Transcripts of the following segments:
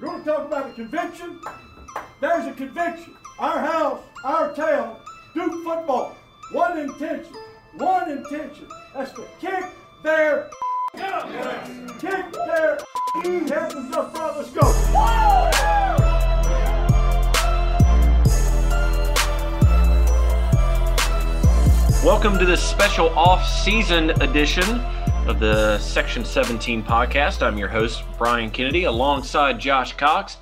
You want to talk about a conviction? There's a conviction. Our house, our town, Duke football. One intention. One intention. That's to kick their kick their heavens up front. Let's go. Welcome to this special off-season edition of the Section 17 podcast. I'm your host, Brian Kennedy, alongside Josh Cox,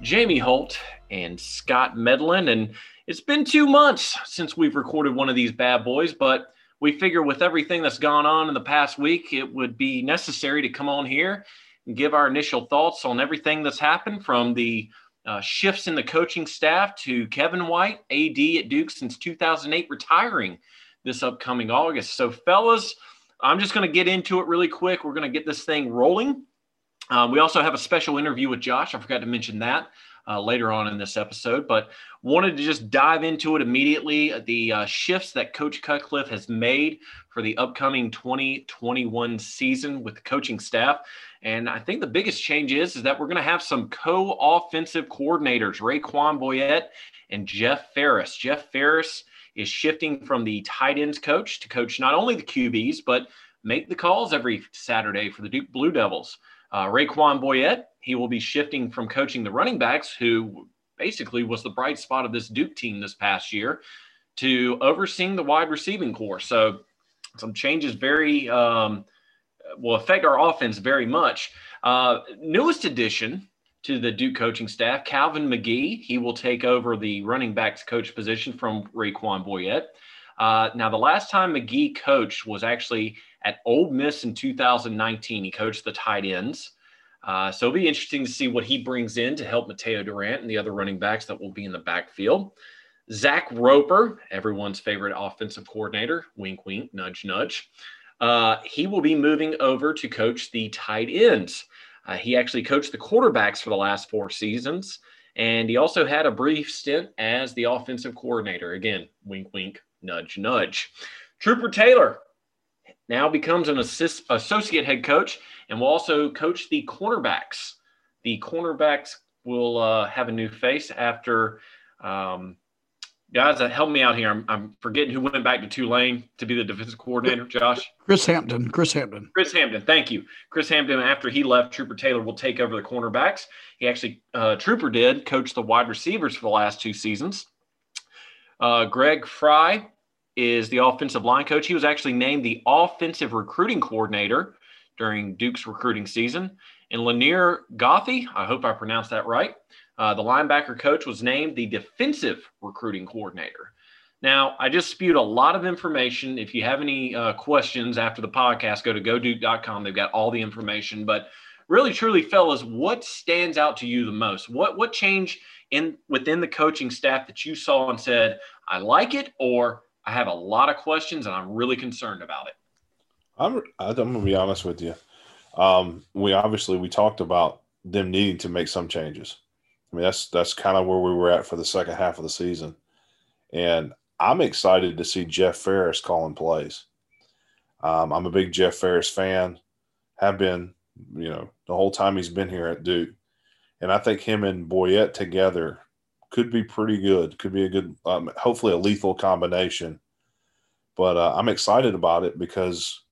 Jamie Holt, and Scott Medlin. And it's been two months since we've recorded one of these bad boys, but we figure with everything that's gone on in the past week, it would be necessary to come on here and give our initial thoughts on everything that's happened from the uh, shifts in the coaching staff to Kevin White, AD at Duke since 2008, retiring this upcoming August. So, fellas, I'm just going to get into it really quick. We're going to get this thing rolling. Uh, we also have a special interview with Josh. I forgot to mention that uh, later on in this episode, but wanted to just dive into it immediately. The uh, shifts that Coach Cutcliffe has made for the upcoming 2021 season with the coaching staff. And I think the biggest change is, is that we're going to have some co-offensive coordinators, Re'quan Boyette and Jeff Faris. Jeff Faris is shifting from the tight ends coach to coach not only the QBs, but make the calls every Saturday for the Duke Blue Devils. Uh, Re'quan Boyette, he will be shifting from coaching the running backs, who basically was the bright spot of this Duke team this past year, to overseeing the wide receiving corps. So some changes very um, will affect our offense very much. Uh, newest addition to the Duke coaching staff, Calvin Magee. He will take over the running backs coach position from Re'quan Boyette. Uh, now, the last time Magee coached was actually at Ole Miss in 2019. He coached the tight ends. Uh, so it'll be interesting to see what he brings in to help Mateo Durant and the other running backs that will be in the backfield. Zac Roper, everyone's favorite offensive coordinator, wink, wink, nudge, nudge. Uh, he will be moving over to coach the tight ends. Uh, he actually coached the quarterbacks for the last four seasons, and he also had a brief stint as the offensive coordinator. Again, wink, wink, nudge, nudge. Trooper Taylor now becomes an assist, associate head coach and will also coach the cornerbacks. The cornerbacks will uh, have a new face after um, guys that help me out here. I'm, I'm, forgetting who went back to Tulane to be the defensive coordinator. Josh, Chris Hampton. Chris Hampton. Chris Hampton. Thank you, Chris Hampton. After he left, Trooper Taylor will take over the cornerbacks. He actually uh, Trooper did coach the wide receivers for the last two seasons. Uh, Greg Frey is the offensive line coach. He was actually named the offensive recruiting coordinator during Duke's recruiting season. And Lanier Goethie, I hope I pronounced that right, uh, the linebacker coach was named the defensive recruiting coordinator. Now, I just spewed a lot of information. If you have any uh, questions after the podcast, go to goduke.com. They've got all the information. But really, truly, fellas, what stands out to you the most? What what change in within the coaching staff that you saw and said, I like it, or I have a lot of questions and I'm really concerned about it? I'm I'm gonna be honest with you. Um, we obviously we talked about them needing to make some changes. I mean, that's that's kind of where we were at for the second half of the season, and I'm excited to see Jeff Faris calling plays. Um, I'm a big Jeff Faris fan, have been, you know, the whole time he's been here at Duke, and I think him and Boyette together could be pretty good. Could be a good, um, hopefully, a lethal combination. But uh, I'm excited about it because,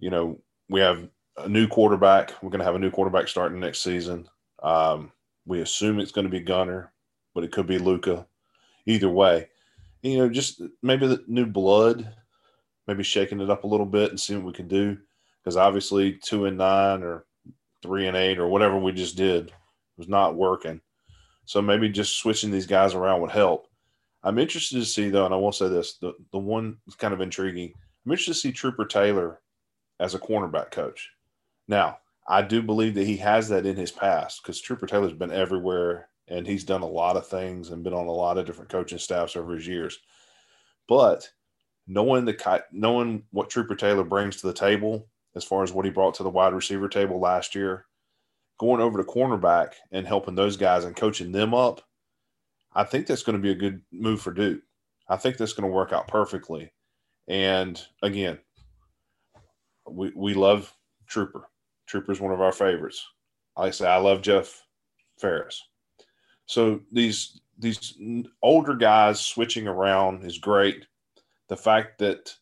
you know, we have a new quarterback. We're going to have a new quarterback starting next season. Um, we assume it's going to be Gunnar, but it could be Luca. Either way, you know, just maybe the new blood, maybe shaking it up a little bit and seeing what we can do. Because obviously, two and nine or three and eight or whatever we just did was not working. So maybe just switching these guys around would help. I'm interested to see though, and I will say this: the the one that's kind of intriguing. I'm interested to see Trooper Taylor as a cornerback coach. Now, I do believe that he has that in his past because Trooper Taylor's been everywhere and he's done a lot of things and been on a lot of different coaching staffs over his years. But knowing the knowing what Trooper Taylor brings to the table as far as what he brought to the wide receiver table last year, going over to cornerback and helping those guys and coaching them up, I think that's going to be a good move for Duke. I think that's going to work out perfectly. And again, we, we love Trooper. Trooper's one of our favorites. like I say, I love Jeff Faris. So these these older guys switching around is great. The fact that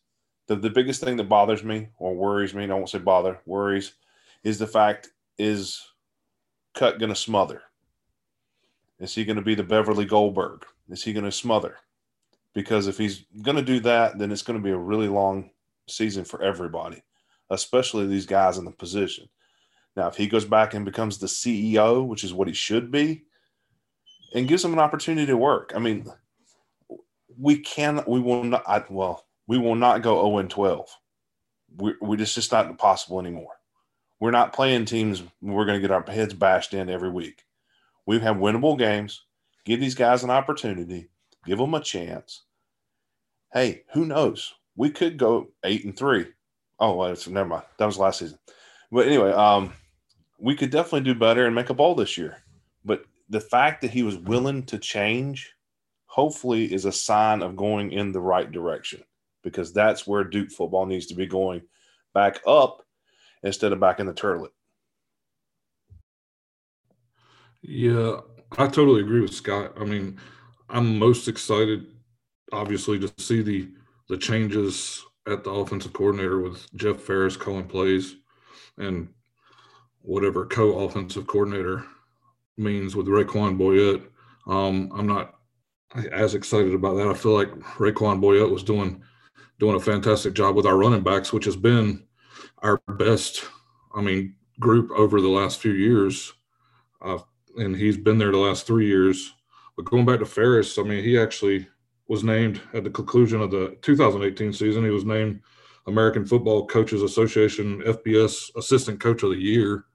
the, the biggest thing that bothers me or worries me, I won't say bother, worries, is the fact is Cut going to smother? Is he going to be the Beverly Goldberg? Is he going to smother? Because if he's going to do that, then it's going to be a really long season for everybody, especially these guys in the position. Now, if he goes back and becomes the CEO, which is what he should be, and gives them an opportunity to work, I mean, we can, we will not, I, well, we will not go 0 and 12. We, we just, just not possible anymore. We're not playing teams we're going to get our heads bashed in every week. We have winnable games. Give these guys an opportunity. Give them a chance. Hey, who knows? We could go eight and three. Oh, well, never mind. That was last season. But anyway, um, we could definitely do better and make a bowl this year. But the fact that he was willing to change, hopefully, is a sign of going in the right direction because that's where Duke football needs to be going back up instead of back in the turlet. Yeah, I totally agree with Scott. I mean, I'm most excited, obviously, to see the the changes at the offensive coordinator with Jeff Faris calling plays and whatever co-offensive coordinator means with Re'quan Boyette. Um, I'm not as excited about that. I feel like Re'quan Boyette was doing doing a fantastic job with our running backs, which has been our best, I mean, group over the last few years. Uh, and he's been there the last three years. But going back to Faris, I mean, he actually was named at the conclusion of the 2018 season. He was named American Football Coaches Association FBS Assistant Coach of the Year.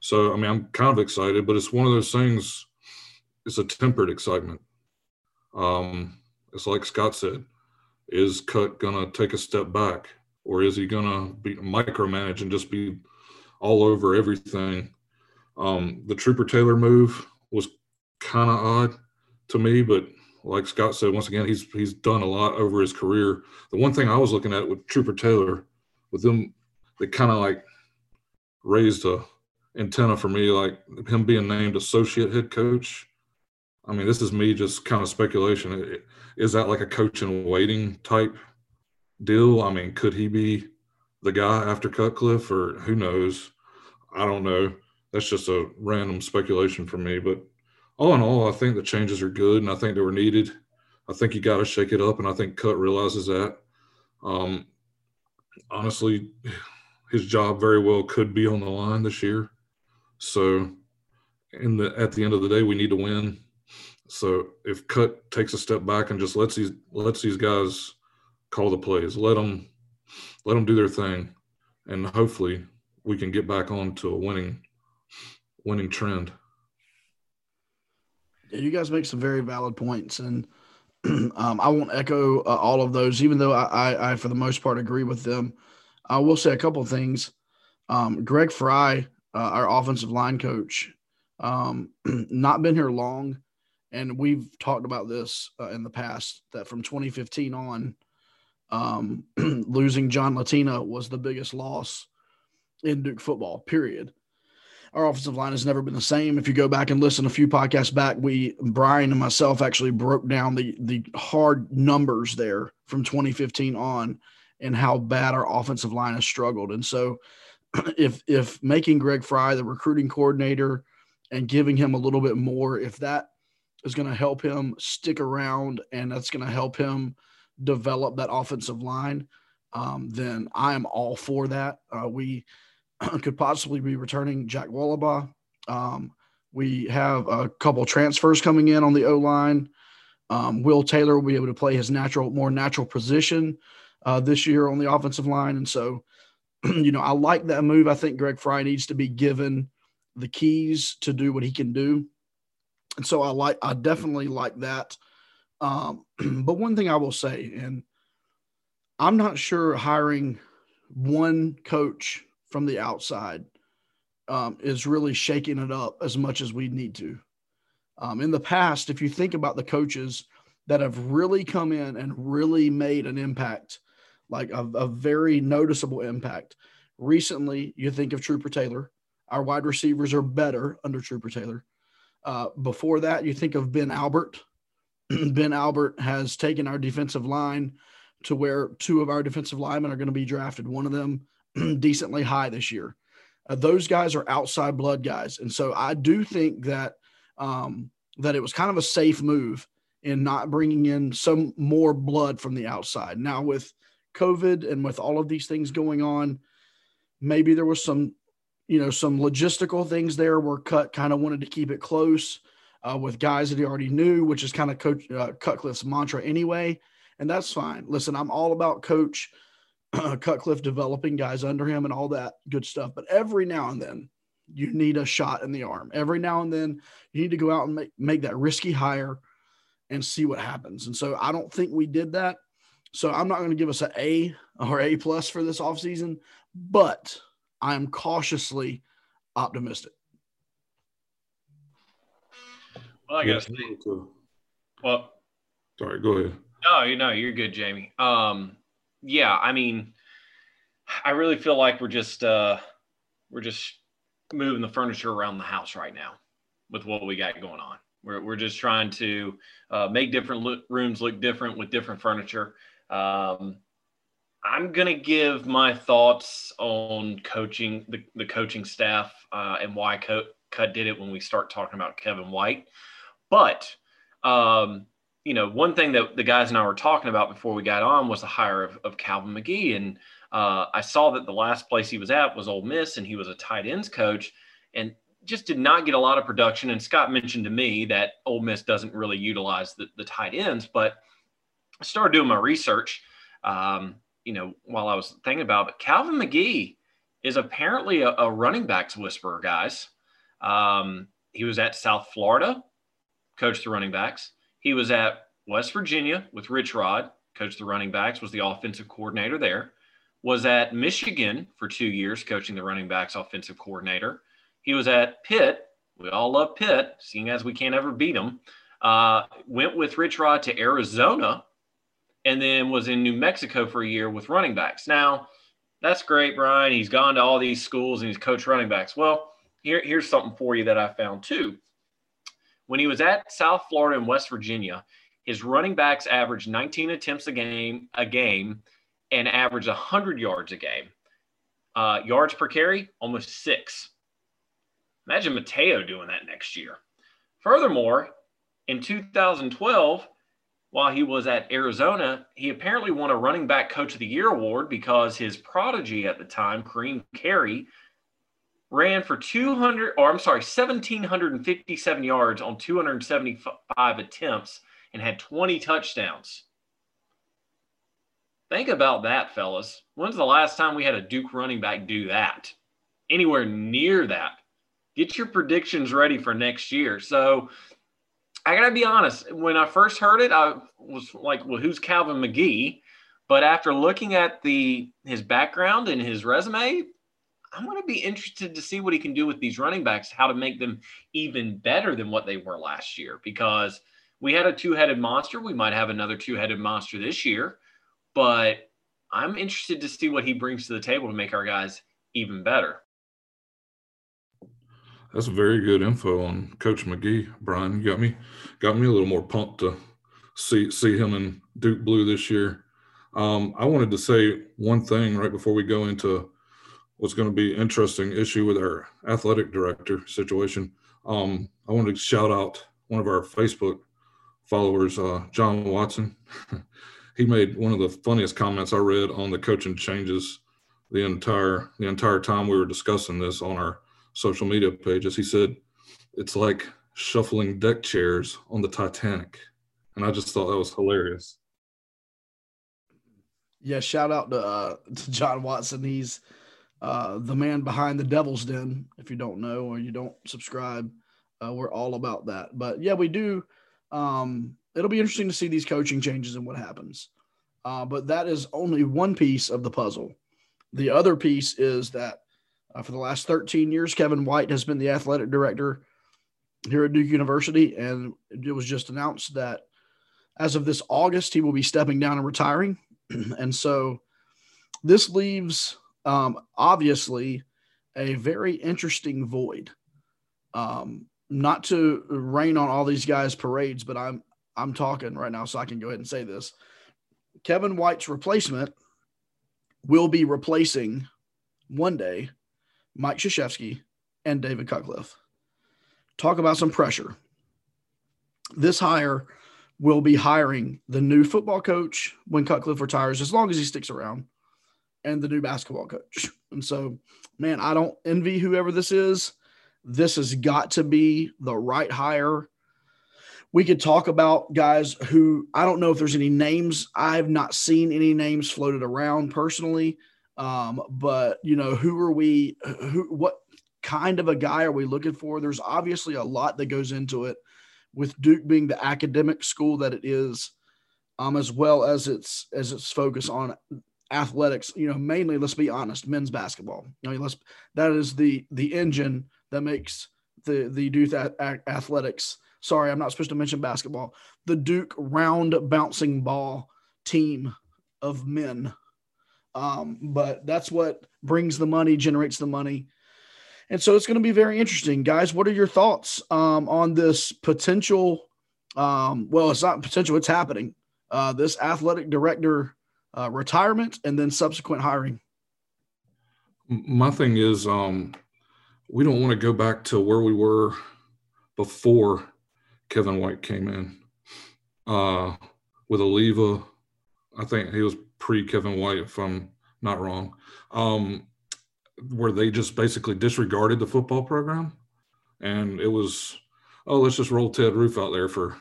So, I mean, I'm kind of excited, but it's one of those things. It's a tempered excitement. Um, it's like Scott said, is Cut gonna take a step back, or is he gonna be micromanage and just be all over everything? Um, the Trooper Taylor move was kind of odd to me, but like Scott said, once again, he's he's done a lot over his career. The one thing I was looking at with Trooper Taylor, with them, they kind of like raised a antenna for me, like him being named associate head coach. I mean, this is me just kind of speculation. Is that like a coach in waiting type deal? I mean, could he be the guy after Cutcliffe, or who knows? I don't know. That's just a random speculation for me, but all in all, I think the changes are good, and I think they were needed. I think you got to shake it up, and I think Cut realizes that. Um, honestly, his job very well could be on the line this year. So, in the at the end of the day, we need to win. So, if Cut takes a step back and just lets these lets these guys call the plays, let them let them do their thing, and hopefully we can get back on to a winning winning trend. You guys make some very valid points, and um, I won't echo uh, all of those, even though I, I, I, for the most part, agree with them. I will say a couple things. Um, Greg Frey, uh, our offensive line coach, um, not been here long, and we've talked about this uh, in the past that from 2015 on, um, losing John Latina was the biggest loss in Duke football. Period our offensive line has never been the same. If you go back and listen a few podcasts back, we Brian and myself actually broke down the the hard numbers there from 2015 on and how bad our offensive line has struggled. And so if if making Greg Frey the recruiting coordinator and giving him a little bit more, if that is going to help him stick around and that's going to help him develop that offensive line, um, then I am all for that. Uh, we could possibly be returning Jack Wohlabaugh. Um, we have a couple transfers coming in on the O line. Um, Will Taylor will be able to play his natural, more natural position uh, this year on the offensive line, and so you know I like that move. I think Greg Frey needs to be given the keys to do what he can do, and so I like I definitely like that. Um, but one thing I will say, and I'm not sure hiring one coach from the outside um, is really shaking it up as much as we need to. Um, in the past, if you think about the coaches that have really come in and really made an impact, like a, a very noticeable impact, recently you think of Trooper Taylor. Our wide receivers are better under Trooper Taylor. Uh, before that, you think of Ben Albert. ben Albert has taken our defensive line to where two of our defensive linemen are going to be drafted. One of them decently high this year. Uh, those guys are outside blood guys, and so I do think that um, that it was kind of a safe move in not bringing in some more blood from the outside. Now with COVID and with all of these things going on, maybe there was some, you know, some logistical things there where Cut kind of wanted to keep it close uh, with guys that he already knew, which is kind of Coach uh, Cutcliffe's mantra anyway, and that's fine. Listen, I'm all about Coach Cutcliffe developing guys under him and all that good stuff. But every now and then, you need a shot in the arm. Every now and then, you need to go out and make, make that risky hire and see what happens. And so I don't think we did that. So I'm not going to give us an A or A plus for this offseason, but I'm cautiously optimistic. Well, I guess. Well, sorry, go ahead. No, you know, you're good, Jamie. Um, yeah, I mean, I really feel like we're just uh, we're just moving the furniture around the house right now with what we got going on. We're we're just trying to uh, make different lo- rooms look different with different furniture. Um, I'm gonna give my thoughts on coaching the, the coaching staff uh, and why Co- Cut did it when we start talking about Kevin White. But um, you know, one thing that the guys and I were talking about before we got on was the hire of, of Calvin Magee. And uh, I saw that the last place he was at was Ole Miss, and he was a tight ends coach, and just did not get a lot of production. And Scott mentioned to me that Ole Miss doesn't really utilize the, the tight ends, but I started doing my research. Um, you know, while I was thinking about it, Calvin Magee is apparently a, a running backs whisperer, guys. Um, he was at South Florida, coached the running backs. He was at West Virginia with Rich Rod, coached the running backs, was the offensive coordinator there. Was at Michigan for two years, coaching the running backs, offensive coordinator. He was at Pitt. We all love Pitt, seeing as we can't ever beat them. Uh, went with Rich Rod to Arizona and then was in New Mexico for a year with running backs. Now, that's great, Brian. He's gone to all these schools and he's coached running backs. Well, here, here's something for you that I found too. When he was at South Florida and West Virginia, his running backs averaged 19 attempts a game, a game, and averaged 100 yards a game. Uh, yards per carry, almost six. Imagine Mateo doing that next year. Furthermore, in 2012, while he was at Arizona, he apparently won a running back coach of the year award because his prodigy at the time, Ka'Deem Carey, ran for 200 or I'm sorry, 1757 yards on 275 attempts and had 20 touchdowns. Think about that, fellas. When's the last time we had a Duke running back do that? Anywhere near that. Get your predictions ready for next year. So I gotta be honest. When I first heard it, I was like, "Well, who's Calvin Magee?" But after looking at the his background and his resume, I'm going to be interested to see what he can do with these running backs, how to make them even better than what they were last year. Because we had a two headed monster. We might have another two headed monster this year. But I'm interested to see what he brings to the table to make our guys even better. That's very good info on Coach Magee, Brian. You got me got me a little more pumped to see see him in Duke Blue this year. Um, I wanted to say one thing right before we go into what's going to be interesting issue with our athletic director situation. Um, I wanted to shout out one of our Facebook followers, uh, John Watson. he made one of the funniest comments I read on the coaching changes the entire the entire time we were discussing this on our social media pages. He said it's like shuffling deck chairs on the Titanic, and I just thought that was hilarious. Yeah, shout out to, uh, to John Watson. He's uh, the man behind the Devil's Den. If you don't know or you don't subscribe, uh, we're all about that. But yeah, we do. Um, it'll be interesting to see these coaching changes and what happens. Uh, but that is only one piece of the puzzle. The other piece is that uh, for the last 13 years, Kevin White has been the athletic director here at Duke University, and it was just announced that as of this August, he will be stepping down and retiring. and so this leaves um, obviously a very interesting void. Um, not to rain on all these guys' parades, but I'm I'm talking right now, so I can go ahead and say this. Kevin White's replacement will be replacing one day Mike Krzyzewski and David Cutcliffe. Talk about some pressure. This hire will be hiring the new football coach when Cutcliffe retires, as long as he sticks around, and the new basketball coach. And so, man, I don't envy whoever this is. This has got to be the right hire. We could talk about guys who I don't know if there's any names. I have not seen any names floated around personally. Um, but you know, who are we? Who? What kind of a guy are we looking for? There's obviously a lot that goes into it. With Duke being the academic school that it is, um, as well as its as its focus on athletics. You know, mainly, let's be honest, men's basketball. I mean, let's that is the the engine that makes the the Duke athletics. Sorry, I'm not supposed to mention basketball. The Duke round bouncing ball team of men. Um, but that's what brings the money, generates the money. And so it's going to be very interesting, guys. What are your thoughts um, on this potential? Um, well, it's not potential; it's happening. Uh, this athletic director uh, retirement and then subsequent hiring. My thing is, um, we don't want to go back to where we were before Kevin White came in. Uh, with Alleva, I think he was pre Kevin White, if I'm not wrong, um, where they just basically disregarded the football program. And it was, oh, let's just roll Ted Roof out there for,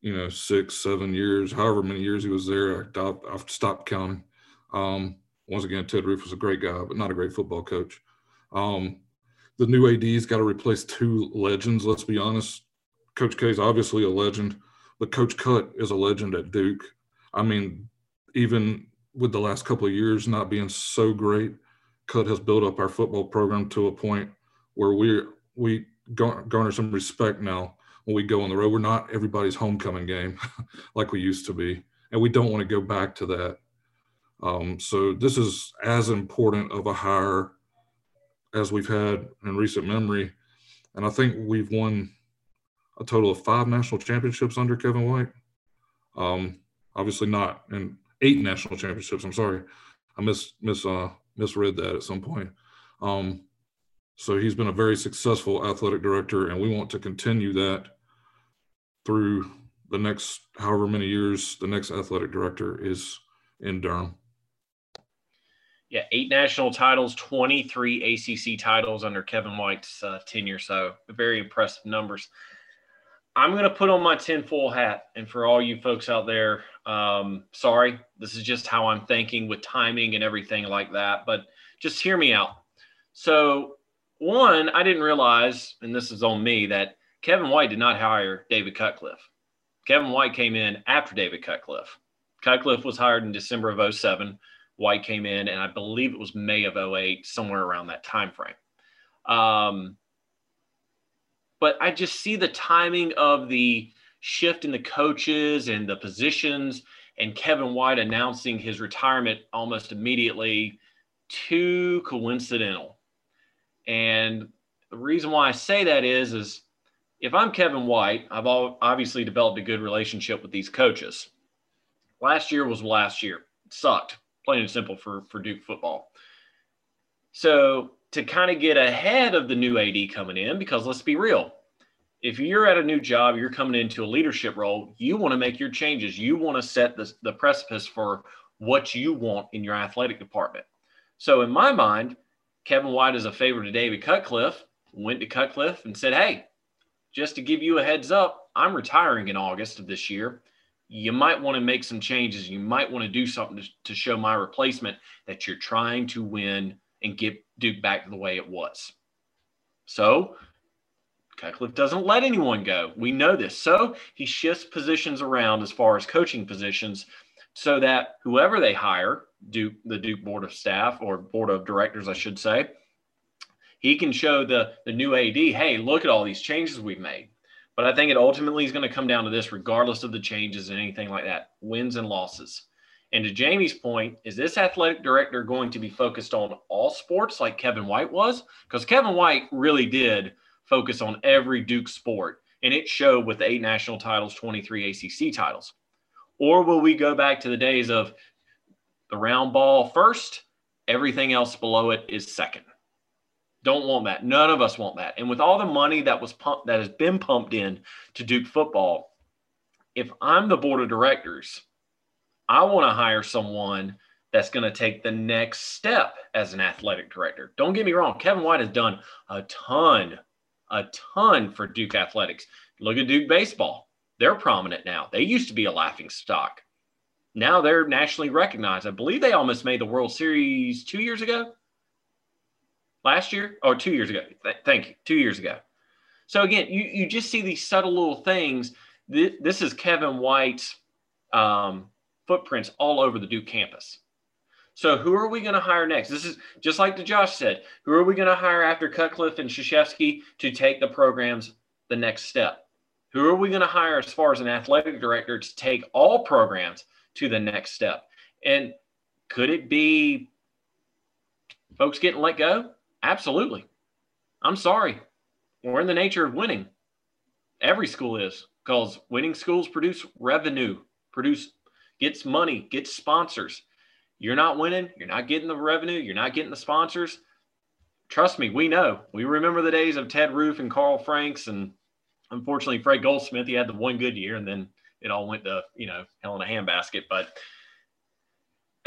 you know, six, seven years, however many years he was there. I, I've stopped counting. Um, once again, Ted Roof was a great guy, but not a great football coach. Um, the new AD's got to replace two legends. Let's be honest. Coach K is obviously a legend, but Coach Cut is a legend at Duke. I mean, even with the last couple of years not being so great, Cut has built up our football program to a point where we we garner some respect now when we go on the road. We're not everybody's homecoming game like we used to be, and we don't want to go back to that. Um, so this is as important of a hire as we've had in recent memory. And I think we've won a total of five national championships under Kevin White. Um, obviously not in eight national championships. I'm sorry, I miss miss uh, misread that at some point. Um, so he's been a very successful athletic director, and we want to continue that through the next however many years the next athletic director is in Durham. Yeah, eight national titles, 23 ACC titles under Kevin White's uh, tenure. So, very impressive numbers. I'm going to put on my tinfoil hat. And for all you folks out there, um, sorry, this is just how I'm thinking with timing and everything like that. But just hear me out. So, one, I didn't realize, and this is on me, that Kevin White did not hire David Cutcliffe. Kevin White came in after David Cutcliffe. Cutcliffe was hired in December of 07. White came in, and I believe it was May of 08, somewhere around that time frame. Um, but I just see the timing of the shift in the coaches and the positions, and Kevin White announcing his retirement almost immediately too coincidental. And the reason why I say that is, is if I'm Kevin White, I've obviously developed a good relationship with these coaches. Last year was last year. It sucked plain and simple for for Duke football. So to kind of get ahead of the new AD coming in, because let's be real, if you're at a new job, you're coming into a leadership role, you want to make your changes. You want to set the, the precipice for what you want in your athletic department. So in my mind, Kevin White is a favor to David Cutcliffe, went to Cutcliffe and said, Hey, just to give you a heads up, I'm retiring in August of this year you might want to make some changes. You might want to do something to, to show my replacement that you're trying to win and get Duke back to the way it was. So Cutcliffe doesn't let anyone go. We know this. So he shifts positions around as far as coaching positions so that whoever they hire, Duke, the Duke Board of Staff or Board of Directors, I should say, he can show the, the new AD, hey, look at all these changes we've made. But I think it ultimately is going to come down to this, regardless of the changes and anything like that wins and losses. And to Jamie's point, is this athletic director going to be focused on all sports like Kevin White was? Because Kevin White really did focus on every Duke sport, and it showed with the eight national titles, 23 ACC titles. Or will we go back to the days of the round ball first, everything else below it is second? Don't want that. None of us want that. And with all the money that was pumped, that has been pumped in to Duke football, if I'm the board of directors, I want to hire someone that's going to take the next step as an athletic director. Don't get me wrong, Kevin White has done a ton, a ton for Duke athletics. Look at Duke baseball. They're prominent now. They used to be a laughing stock. Now they're nationally recognized. I believe they almost made the World Series two years ago. Last year or two years ago. Thank you. Two years ago. So again, you, you just see these subtle little things. This is Kevin White's um, footprints all over the Duke campus. So who are we going to hire next? This is just like the Josh said. Who are we going to hire after Cutcliffe and Krzyzewski to take the programs the next step? Who are we going to hire as far as an athletic director to take all programs to the next step? And could it be folks getting let go? Absolutely. I'm sorry. We're in the nature of winning. Every school is because winning schools produce revenue, produce gets money, gets sponsors. You're not winning, you're not getting the revenue, you're not getting the sponsors. Trust me, we know. We remember the days of Ted Roof and Carl Franks, and unfortunately, Fred Goldsmith. He had the one good year, and then it all went to you know hell in a handbasket. But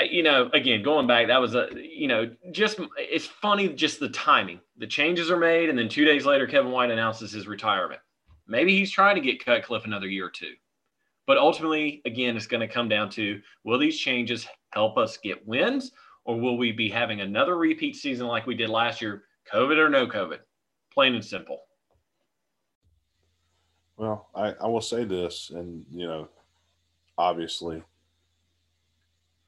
you know, again, going back, that was a you know just it's funny just the timing. The changes are made, and then two days later, Kevin White announces his retirement. Maybe he's trying to get Cutcliffe another year or two. But ultimately, again, it's going to come down to will these changes help us get wins or will we be having another repeat season like we did last year, COVID or no COVID? Plain and simple. Well, I, I will say this, and you know, obviously,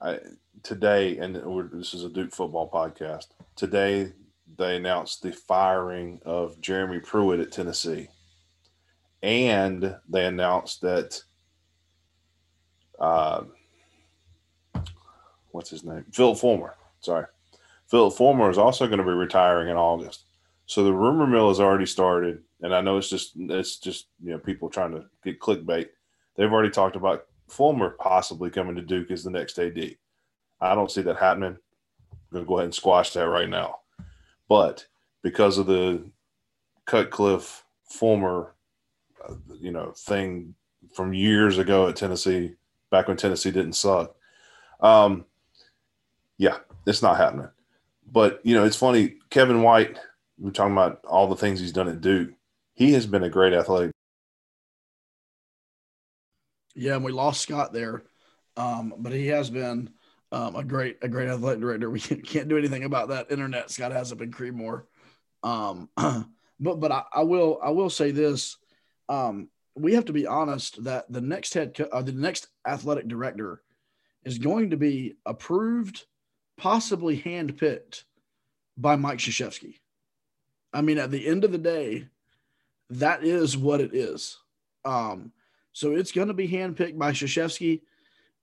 I today, and this is a Duke football podcast. Today, they announced the firing of Jeremy Pruitt at Tennessee, and they announced that uh, what's his name? Phil Fulmer. Sorry. Phil Fulmer is also going to be retiring in August. So the rumor mill has already started, and I know it's just it's just you know people trying to get clickbait. They've already talked about Fulmer possibly coming to Duke as the next AD. I don't see that happening. I'm going to go ahead and squash that right now. But because of the Cutcliffe Fulmer, uh, you know, thing from years ago at Tennessee, back when Tennessee didn't suck. Um, yeah, it's not happening. But you know, it's funny. Kevin White, we're talking about all the things he's done at Duke. He has been a great athletic. Yeah, and we lost Scott there, um, but he has been um, a great a great athletic director. We can't do anything about that. Internet Scott has up in Creedmoor. Um, but but I, I, will I will say this. Um, we have to be honest that the next head uh, the next athletic director is going to be approved, possibly handpicked by Mike Krzyzewski. I mean, at the end of the day, that is what it is. Um, so it's going to be handpicked by Krzyzewski,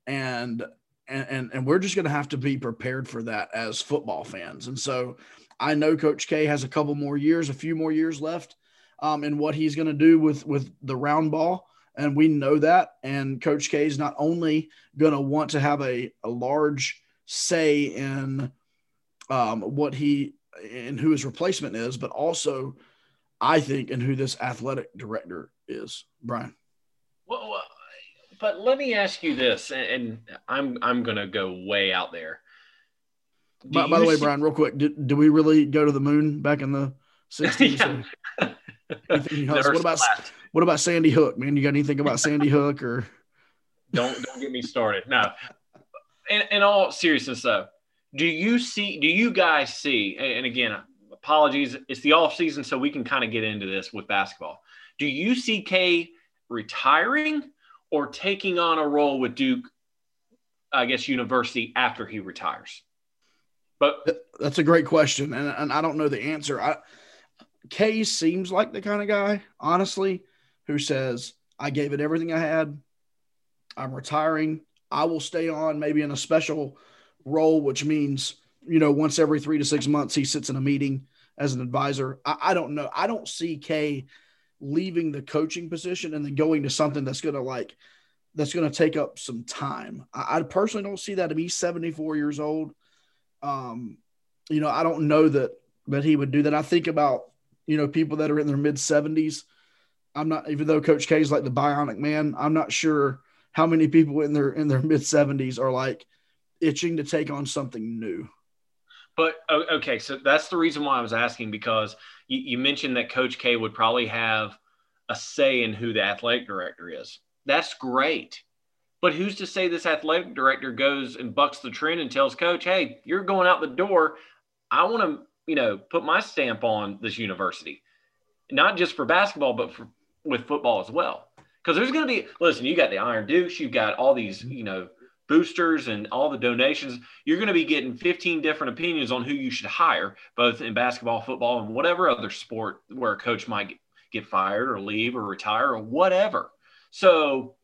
and and and, and we're just going to have to be prepared for that as football fans. And so I know Coach K has a couple more years, a few more years left um, and what he's going to do with with the round ball. And we know that. And Coach K is not only going to want to have a, a large say in um, what he and who his replacement is, but also, I think, in who this athletic director is. Brian. Well, but let me ask you this, and I'm I'm going to go way out there. By, by, the way, see- Brian, real quick, did, did we really go to the moon back in the 60s? what about what about Sandy Hook, man? You got anything about Sandy Hook or? Don't don't get me started. No. In, in all seriousness, though, do you see? Do you guys see? And again, apologies. It's the off season, so we can kind of get into this with basketball. Do you see K retiring or taking on a role with Duke? I guess University after he retires. But that's a great question, and, and I don't know the answer. I K seems like the kind of guy, honestly, who says, I gave it everything I had. I'm retiring. I will stay on maybe in a special role, which means, you know, once every three to six months, he sits in a meeting as an advisor. I, I don't know. I don't see K leaving the coaching position and then going to something that's going to like, that's going to take up some time. I, I, personally don't see that. If he's 74 years old, um, you know, I don't know that that he would do that. I think about you know people that are in their mid 70s. I'm not even though Coach K is like the bionic man. I'm not sure how many people in their in their mid 70s are like itching to take on something new. But okay, so that's the reason why I was asking because you, you mentioned that Coach K would probably have a say in who the athletic director is. That's great. But who's to say this athletic director goes and bucks the trend and tells coach, "Hey, you're going out the door. I want to, you know, put my stamp on this university, not just for basketball, but for with football as well." Because there's going to be, listen, you got the Iron Dukes, you've got all these, mm-hmm. you know, boosters and all the donations. You're going to be getting 15 different opinions on who you should hire, both in basketball, football, and whatever other sport where a coach might get fired or leave or retire or whatever. So,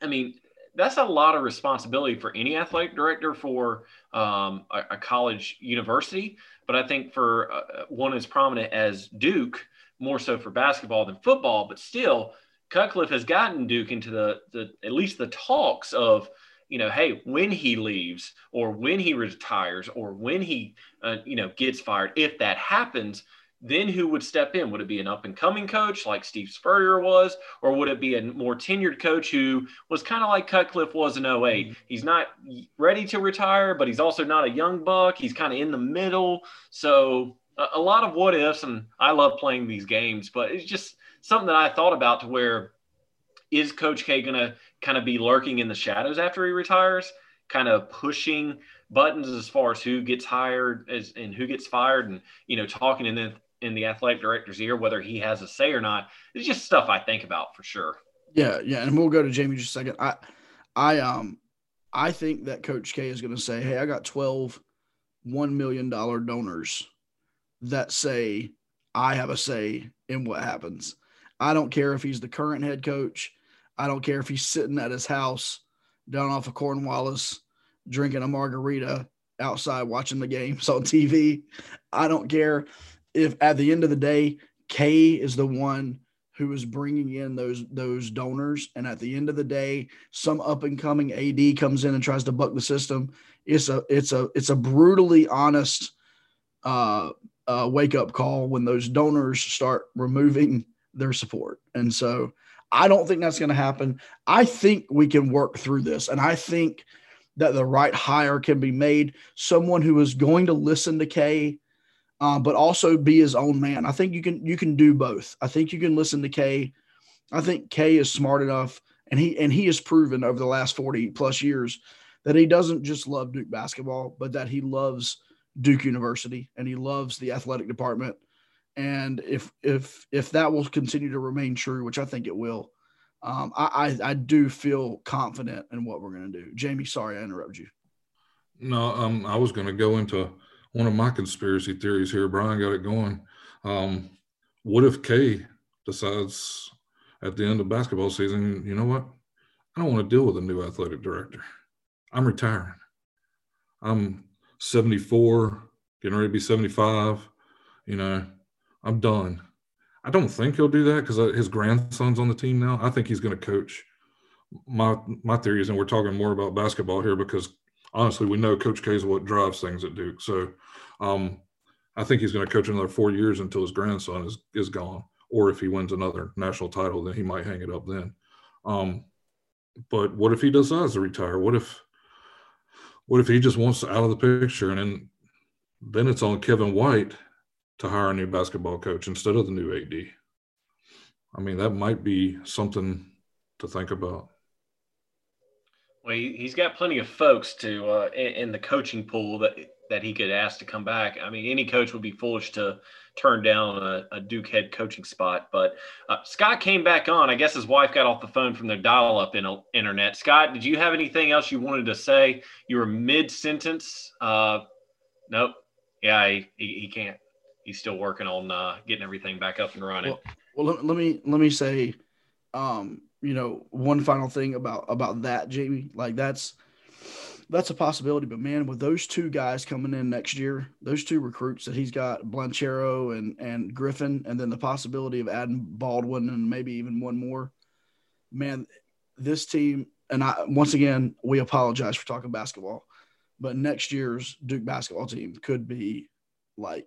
I mean, that's a lot of responsibility for any athletic director for um, a, a, college university. But I think for uh, one as prominent as Duke, more so for basketball than football, but still, Cutcliffe has gotten Duke into the, the at least the talks of, you know, hey, when he leaves or when he retires or when he, uh, you know, gets fired, if that happens, then who would step in? Would it be an up and coming coach like Steve Spurrier was, or would it be a more tenured coach who was kind of like Cutcliffe was in 08? He's not ready to retire, but he's also not a young buck. He's kind of in the middle. So a, a lot of what ifs, and I love playing these games, but it's just something that I thought about to where is Coach K going to kind of be lurking in the shadows after he retires, kind of pushing buttons as far as who gets hired as, and who gets fired and you know talking in the in the athletic director's ear, whether he has a say or not. It's just stuff I think about for sure. Yeah, yeah, and we'll go to Jamie just a second. I, I um, I think that Coach K is going to say, "Hey, I got 12 one million dollar donors that say I have a say in what happens. I don't care if he's the current head coach. I don't care if he's sitting at his house down off of Cornwallis drinking a margarita outside watching the games on TV. I don't care if at the end of the day, K is the one who is bringing in those those donors, and at the end of the day, some up and coming AD comes in and tries to buck the system. It's a it's a it's a brutally honest uh, uh, wake up call when those donors start removing their support, and so I don't think that's going to happen. I think we can work through this, and I think that the right hire can be made. Someone who is going to listen to K uh, but also be his own man. I think you can you can do both. I think you can listen to K. I think K is smart enough, and he and he has proven over the last forty plus years that he doesn't just love Duke basketball, but that he loves Duke University and he loves the athletic department. And if if if that will continue to remain true, which I think it will, um, I, I, I do feel confident in what we're going to do. Jamie, sorry I interrupted you. No, um, I was going to go into one of my conspiracy theories here. Brian got it going. Um, what if K decides at the end of basketball season, you know what? I don't want to deal with a new athletic director. I'm retiring. I'm 74, getting ready to be 75. You know, I'm done. I don't think he'll do that because uh, his grandson's on the team now. I think he's going to coach. My my theory is, and we're talking more about basketball here because honestly, we know Coach K is what drives things at Duke. So um, I think he's going to coach another four years until his grandson is is gone, or if he wins another national title, then he might hang it up then. Um, but what if he decides to retire? What if what if he just wants out of the picture and then then it's on Kevin White to hire a new basketball coach instead of the new AD. I mean, that might be something to think about. Well, he's got plenty of folks to uh, in the coaching pool that that he could ask to come back. I mean, any coach would be foolish to turn down a, a Duke head coaching spot. But uh, Scott came back on. I guess his wife got off the phone from their dial-up in, internet. Scott, did you have anything else you wanted to say? You were mid-sentence. Uh, nope. Yeah, he, he, he, can't. He's still working on uh, getting everything back up and running. Well, well let, me let me say, um, you know, one final thing about about that, Jamie, like that's that's a possibility. But man, with those two guys coming in next year, those two recruits that he's got, Banchero and and Griffin, and then the possibility of adding Baldwin and maybe even one more, man, this team. And I once again, we apologize for talking basketball, but next year's Duke basketball team could be like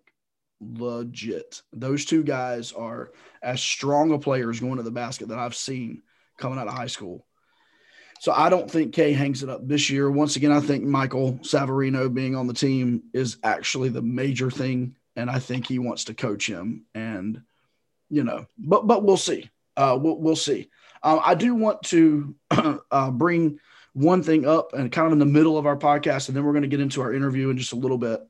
legit. Those two guys are as strong a players going to the basket that I've seen coming out of high school. So I don't think K hangs it up this year. Once again, I think Michael Savarino being on the team is actually the major thing, and I think he wants to coach him. And you know, but but we'll see. Uh, we'll we'll see. Um, I do want to uh, bring one thing up, and kind of in the middle of our podcast, and then we're going to get into our interview in just a little bit.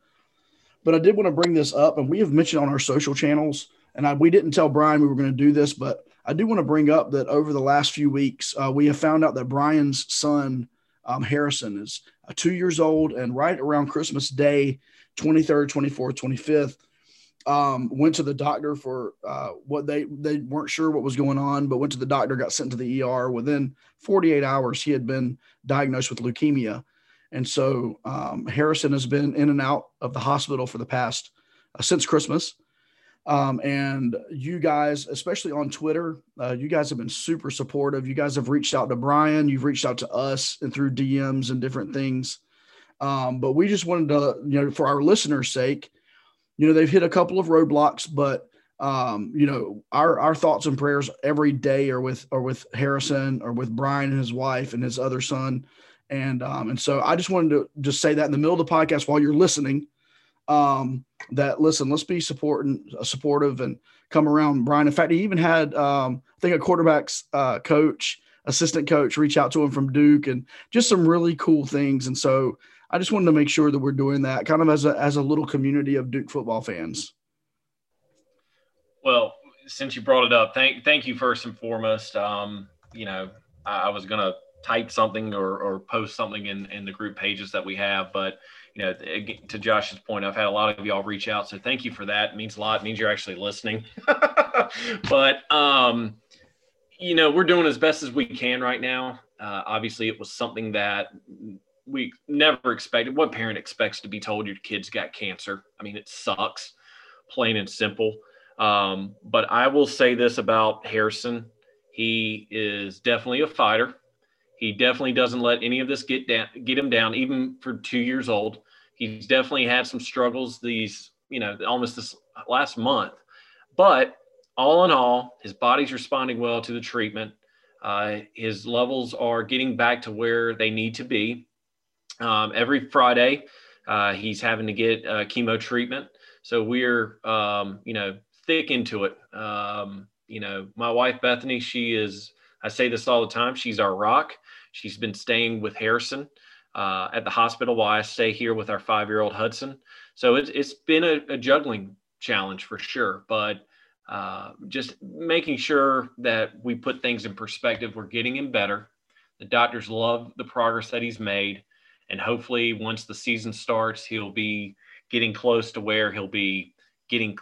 But I did want to bring this up, and we have mentioned on our social channels, and I, we didn't tell Brian we were going to do this, but I do want to bring up that over the last few weeks, uh, we have found out that Brian's son, um, Harrison, is uh, two years old, and right around Christmas Day, 23rd, 24th, 25th, um, went to the doctor for uh, what they they weren't sure what was going on, but went to the doctor, got sent to the ER. Within 48 hours, he had been diagnosed with leukemia, and so um, Harrison has been in and out of the hospital for the past uh, since Christmas. Um, and you guys, especially on Twitter, uh, you guys have been super supportive. You guys have reached out to Brian, you've reached out to us and through DMs and different things. Um, but we just wanted to, you know, for our listeners' sake, you know, they've hit a couple of roadblocks, but um, you know, our our thoughts and prayers every day are with are with Harrison or with Brian and his wife and his other son. And um, and so I just wanted to just say that in the middle of the podcast while you're listening um, that listen, let's be supporting, uh, supportive, and come around Brian. In fact, he even had, um, I think, a quarterbacks uh, coach, assistant coach, reach out to him from Duke, and just some really cool things. And so, I just wanted to make sure that we're doing that, kind of as a as a little community of Duke football fans. Well, since you brought it up, thank thank you first and foremost. Um, you know, I, I was gonna type something or, or post something in, in the group pages that we have, but you know, to Josh's point, I've had a lot of y'all reach out. So thank you for that. It means a lot. It means you're actually listening. but, um, you know, we're doing as best as we can right now. Uh, obviously, it was something that we never expected. What parent expects to be told your kid's got cancer? I mean, it sucks, plain and simple. Um, but I will say this about Harrison he is definitely a fighter. He definitely doesn't let any of this get down, get him down, even for two years old. He's definitely had some struggles these, you know, almost this last month. But all in all, his body's responding well to the treatment. Uh, his levels are getting back to where they need to be. Um, every Friday, uh, he's having to get uh, chemo treatment. So we're, um, you know, thick into it. Um, you know, my wife, Bethany, she is, I say this all the time, she's our rock. She's been staying with Harrison uh, at the hospital while I stay here with our five year old Hudson. So it's, it's been a, a juggling challenge for sure, but uh, just making sure that we put things in perspective. We're getting him better. The doctors love the progress that he's made. And hopefully, once the season starts, he'll be getting close to where he'll be getting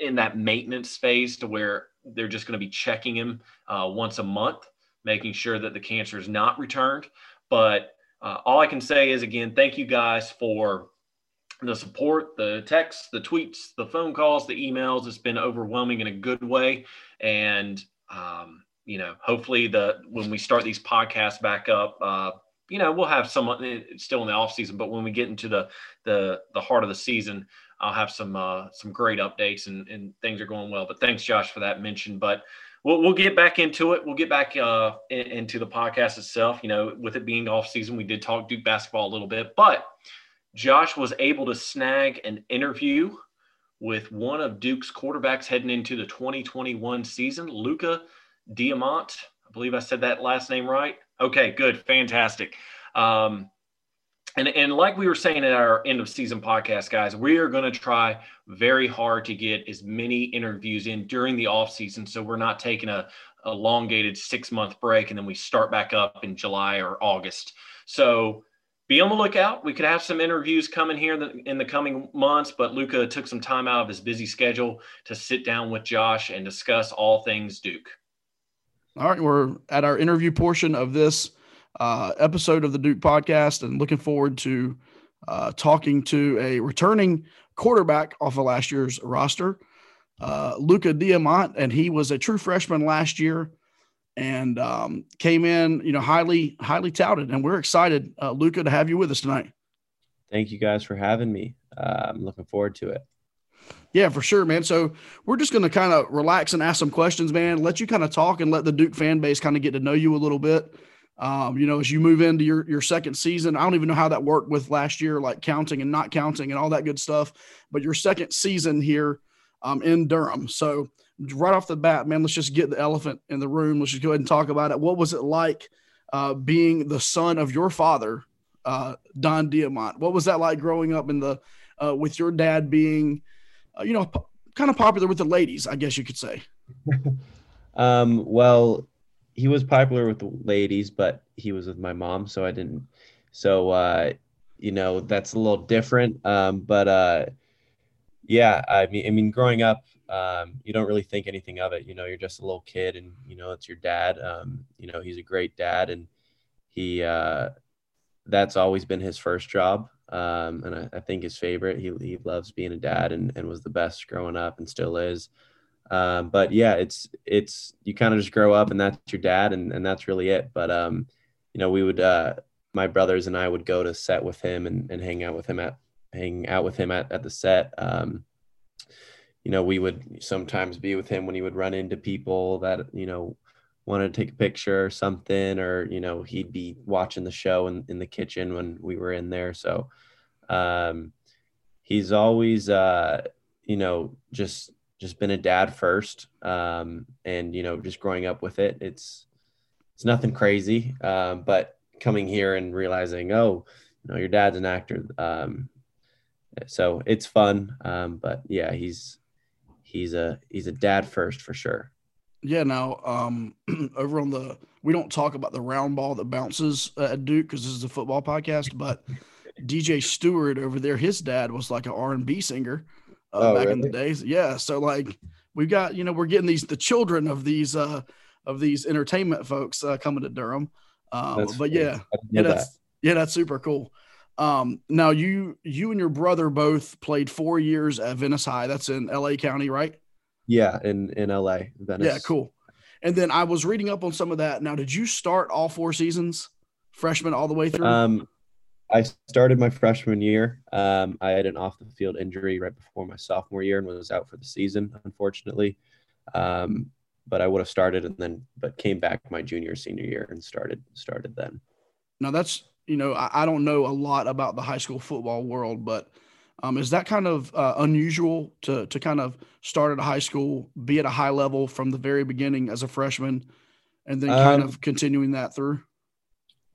in that maintenance phase to where they're just going to be checking him uh, once a month, making sure that the cancer is not returned. But uh, all I can say is again, thank you guys for the support, the texts, the tweets, the phone calls, the emails. It's been overwhelming in a good way, and um, you know, hopefully the when we start these podcasts back up, uh, you know, we'll have some eh, still in the off season, but when we get into the the the heart of the season, I'll have some uh, some great updates and, and things are going well. But thanks, Josh, for that mention. But we'll, we'll get back into it. We'll get back uh, in, into the podcast itself. You know, with it being off season, we did talk Duke basketball a little bit, but Josh was able to snag an interview with one of Duke's quarterbacks heading into the 2021 season, Luca Diamont. I believe I said that last name right. Okay, good, fantastic. Um, and, and like we were saying at our end of season podcast, guys, we are going to try very hard to get as many interviews in during the off season. So we're not taking a elongated six month break and then we start back up in July or August. So be on the lookout. We could have some interviews coming here in the, in the coming months, but Luca took some time out of his busy schedule to sit down with Josh and discuss all things Duke. All right, we're at our interview portion of this uh, episode of the Duke podcast, and looking forward to uh, talking to a returning quarterback off of last year's roster, uh, Luca Diamont, and he was a true freshman last year and um, came in, you know, highly, highly touted. And we're excited, uh, Luca, to have you with us tonight. Thank you guys for having me. Uh, I'm looking forward to it. Yeah, for sure, man. So we're just going to kind of relax and ask some questions, man. Let you kind of talk and let the Duke fan base kind of get to know you a little bit. Um, you know, as you move into your your second season, I don't even know how that worked with last year, like counting and not counting and all that good stuff. But your second season here um, in Durham. So right off the bat, man, let's just get the elephant in the room. Let's just go ahead and talk about it. What was it like uh, being the son of your father, uh, Don Diamont? What was that like growing up in the uh, with your dad being, uh, you know, p- kind of popular with the ladies? I guess you could say. um, well, he was popular with the ladies, but he was with my mom, so I didn't. So uh, you know, that's a little different. Um, but uh, yeah, I mean, I mean, growing up, um, you don't really think anything of it. You know, you're just a little kid, and you know it's your dad. Um, you know, he's a great dad, and he uh, that's always been his first job, um, and I, I, think his favorite. He he loves being a dad, and and was the best growing up, and still is. Um, but yeah, it's it's you kind of just grow up, and that's your dad, and and that's really it. But um, you know, we would uh, my brothers and I would go to set with him and, and hang out with him at hang out with him at, at the set. Um, you know, we would sometimes be with him when he would run into people that, you know, wanted to take a picture or something, or, you know, he'd be watching the show in, in the kitchen when we were in there. So um, he's always, uh, you know, just, just been a dad first. Um, and, you know, just growing up with it, it's, it's nothing crazy. Um, but coming here and realizing, oh, you know, your dad's an actor. Um, so it's fun. Um, but yeah, he's, he's a he's a dad first for sure. Yeah. Now, um, over on the we don't talk about the round ball that bounces at Duke because this is a football podcast, but DJ Steward over there, his dad was like an R and B singer uh, oh, back really? in the days. Yeah. So like we've got you know we're getting these the children of these uh of these entertainment folks uh, coming to Durham. Um, but yeah, yeah, that's that. yeah, that's super cool. Um, now you you and your brother both played four years at Venice High. That's in LA County, right? Yeah, in in LA, Venice. Yeah, cool. And then I was reading up on some of that. Now, did you start all four seasons, freshman all the way through? Um, I started my freshman year. Um, I had an off the field injury right before my sophomore year and was out for the season, unfortunately. Um, but I would have started and then, but came back my junior senior year and started started then. Now that's you know, I, I, don't know a lot about the high school football world, but um, is that kind of uh, unusual to to kind of start at a high school, be at a high level from the very beginning as a freshman, and then kind um, of continuing that through?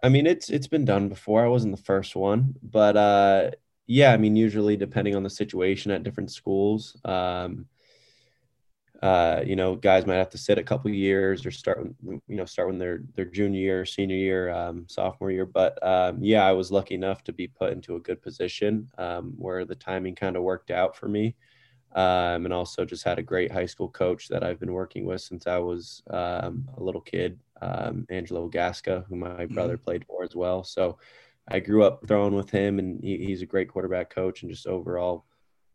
I mean, it's it's been done before. I wasn't the first one, but uh, yeah, I mean, usually depending on the situation at different schools, um, uh, you know, guys might have to sit a couple years or start, you know, start when they're their junior year, senior year, um, sophomore year. But um, yeah, I was lucky enough to be put into a good position um, where the timing kind of worked out for me, um, and also just had a great high school coach that I've been working with since I was um, a little kid, um, Angelo Gasca, who my mm-hmm. brother played for as well. So I grew up throwing with him, and he, he's a great quarterback coach and just overall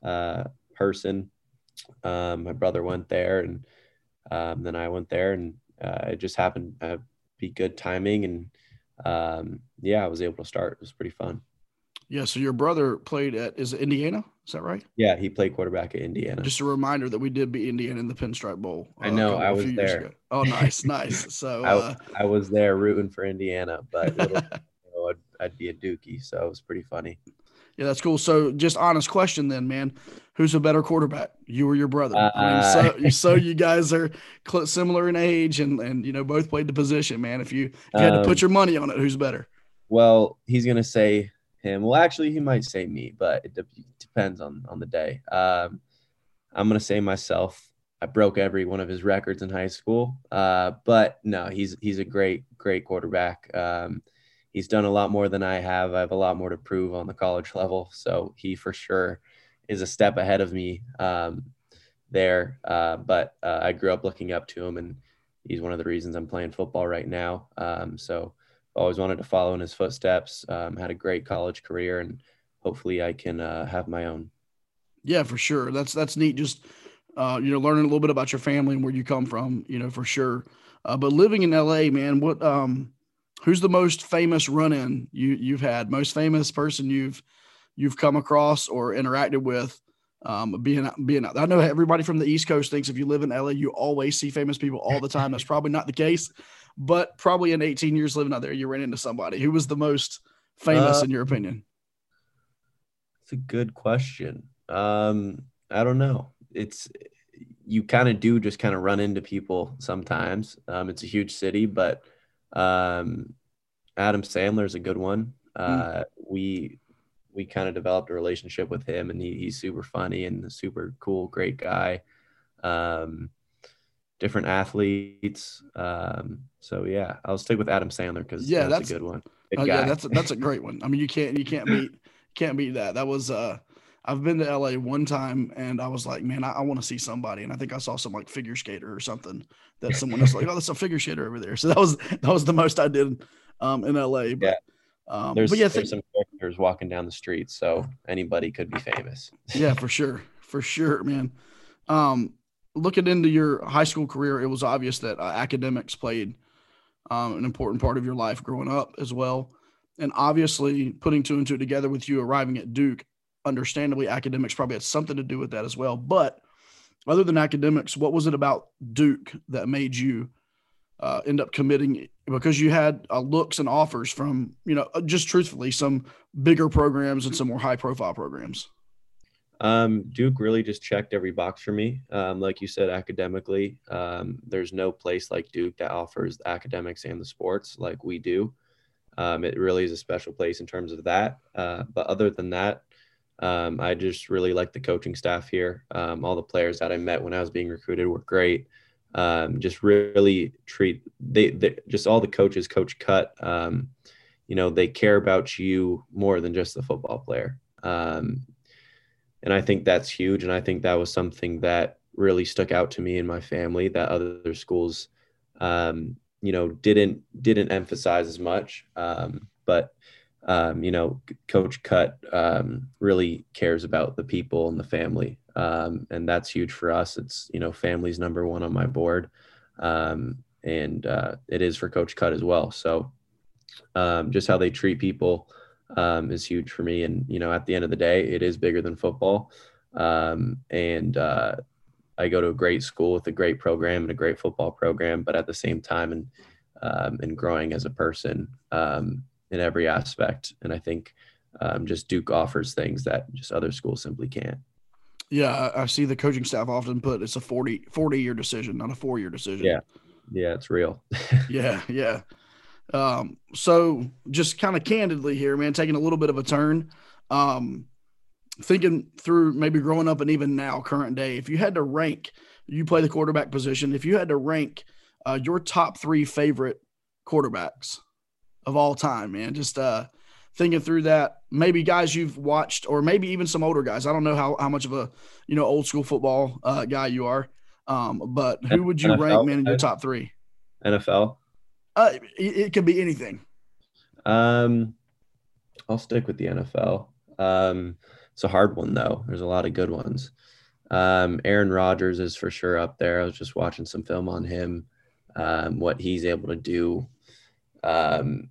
uh, person. Um, my brother went there, and um, then I went there, and uh, it just happened to be good timing. And um, yeah, I was able to start. It was pretty fun. Yeah. So your brother played at is it Indiana? Is that right? Yeah, he played quarterback at Indiana. Just a reminder that we did beat Indiana in the Pinstripe Bowl. Uh, I know. I was there. Oh, nice, nice. So uh, I, I, was there rooting for Indiana, but little, you know, I'd, I'd be a Dookie, so it was pretty funny. Yeah, that's cool. So, just honest question then, man. Who's a better quarterback, you or your brother? Uh, I mean, so, uh, so you guys are cl- similar in age, and and you know both played the position, man. If you, if you had to put um, your money on it, who's better? Well, he's gonna say him. Well, actually, he might say me, but it de- depends on on the day. Um, I'm gonna say myself. I broke every one of his records in high school, uh, but no, he's he's a great great quarterback. Um, he's done a lot more than I have. I have a lot more to prove on the college level. So he for sure is a step ahead of me um, there. Uh, but uh, I grew up looking up to him, and he's one of the reasons I'm playing football right now. Um, so always wanted to follow in his footsteps. Um, had a great college career, and hopefully I can uh, have my own. Yeah, for sure. That's that's neat. Just uh, you know, learning a little bit about your family and where you come from. You know, for sure. Uh, but living in LA, man, what um, who's the most famous run-in you you've had? Most famous person you've you've come across or interacted with? Um, being being out, I know everybody from the East Coast thinks if you live in LA, you always see famous people all the time. That's probably not the case, but probably in 18 years living out there, you ran into somebody who was the most famous Uh, in your opinion. It's a good question. Um, I don't know. It's you kind of do just kind of run into people sometimes. Um, it's a huge city, but um, Adam Sandler is a good one. Uh, We we kind of developed a relationship with him, and he, he's super funny and a super cool, great guy. Um, different athletes. Um, so yeah, I'll stick with Adam Sandler because Yeah, that's, that's- a good one. Good Oh, yeah, that's a, that's a great one. I mean, you can't you can't beat can't beat that. That was uh, I've been to LA one time and I was like, man, I, I want to see somebody, and I think I saw some like figure skater or something that someone was like, oh, that's a figure skater over there. So that was that was the most I did um in LA. But, Yeah. um, there's, but yeah, there's th- some characters walking down the street, so anybody could be famous. yeah, for sure, for sure, man. Um, looking into your high school career, it was obvious that uh, academics played um, an important part of your life growing up as well. And obviously, putting two and two together with you arriving at Duke, understandably, academics probably had something to do with that as well. But other than academics, what was it about Duke that made you uh, end up committing? Because you had uh, looks and offers from, you know, uh, just truthfully, some bigger programs and some more high profile programs. Um, Duke really just checked every box for me. Um, like you said, academically, um, there's no place like Duke that offers the academics and the sports like we do. Um, it really is a special place in terms of that. Uh, but other than that, um, I just really like the coaching staff here. Um, all the players that I met when I was being recruited were great. Um, just really treat they, they just all the coaches, Coach Cut. Um, you know, they care about you more than just the football player. Um, and I think that's huge. And I think that was something that really stuck out to me and my family that other schools, um, you know, didn't didn't emphasize as much. Um, but um, you know, Coach Cut um, really cares about the people and the family, um, and that's huge for us. It's you know, family's number one on my board, um, and uh, it is for Coach Cut as well. So, um, just how they treat people um, is huge for me. And you know, at the end of the day, it is bigger than football. Um, and uh, I go to a great school with a great program and a great football program, but at the same time, and um, and growing as a person in every aspect. And I think just Duke offers things that just other schools simply can't. Yeah, I I see the coaching staff often put it's a 40, 40 year decision, not a four year decision. Yeah. Yeah, it's real. yeah, yeah. Um, so just kind of candidly here, man, taking a little bit of a turn. Um, thinking through maybe growing up and even now, current day, if you had to rank, you play the quarterback position. If you had to rank uh, your top three favorite quarterbacks of all time, man, just uh, thinking through that, maybe guys you've watched, or maybe even some older guys. I don't know how, how much of a you know old school football uh, guy you are, um, but who would you NFL rank, man, in your top three? NFL. Uh, it, it could be anything. Um, I'll stick with the NFL. Um, it's a hard one though. There's a lot of good ones. Um, Aaron Rodgers is for sure up there. I was just watching some film on him, um, what he's able to do, um,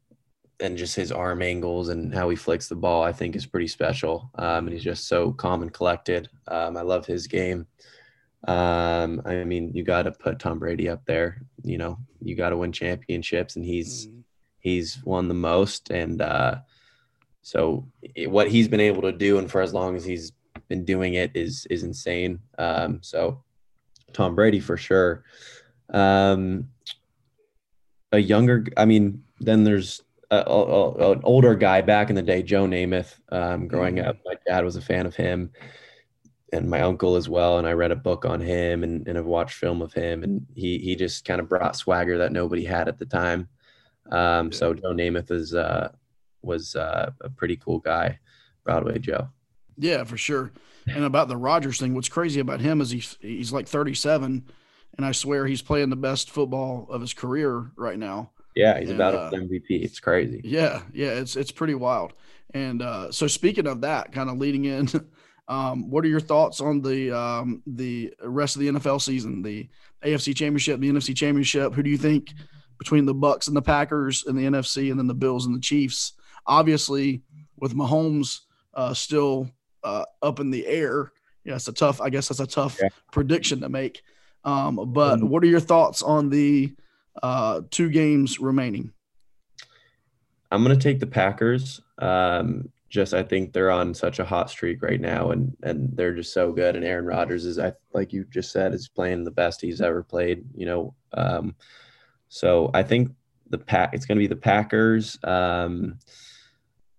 and just his arm angles and how he flicks the ball. I think is pretty special. Um, and he's just so calm and collected. Um, I love his game. Um, I mean, you got to put Tom Brady up there. You know, you got to win championships, and he's he's won the most and uh, so it- what he's been able to do and for as long as he's been doing it is is insane um, so tom brady for sure um, a younger i mean then there's a, a- an older guy back in the day joe namath um, growing up my dad was a fan of him and my uncle as well and i read a book on him and, and have watched film of him and he he just kind of brought swagger that nobody had at the time um, so Joe Namath is uh, was uh, a pretty cool guy, Broadway Joe. Yeah, for sure. And about the Rodgers thing, what's crazy about him is he's he's like 37, and I swear he's playing the best football of his career right now. Yeah, he's And, about uh, MVP. It's crazy. Yeah, yeah, it's it's pretty wild. And uh, so speaking of that, kind of leading in, um, what are your thoughts on the um, the rest of the NFL season, the AFC Championship, the NFC Championship? Who do you think between the Bucs and the Packers and the NFC, and then the Bills and the Chiefs? Obviously, with Mahomes uh, still uh, up in the air, yeah, it's a tough. I guess that's a tough Yeah. prediction to make. Um, but what are your thoughts on the uh, two games remaining? I'm gonna take the Packers. Um, just I think they're on such a hot streak right now, and and they're just so good. And Aaron Rodgers is, I like you just said, is playing the best he's ever played. You know, um, so I think the pack. It's gonna be the Packers. Um,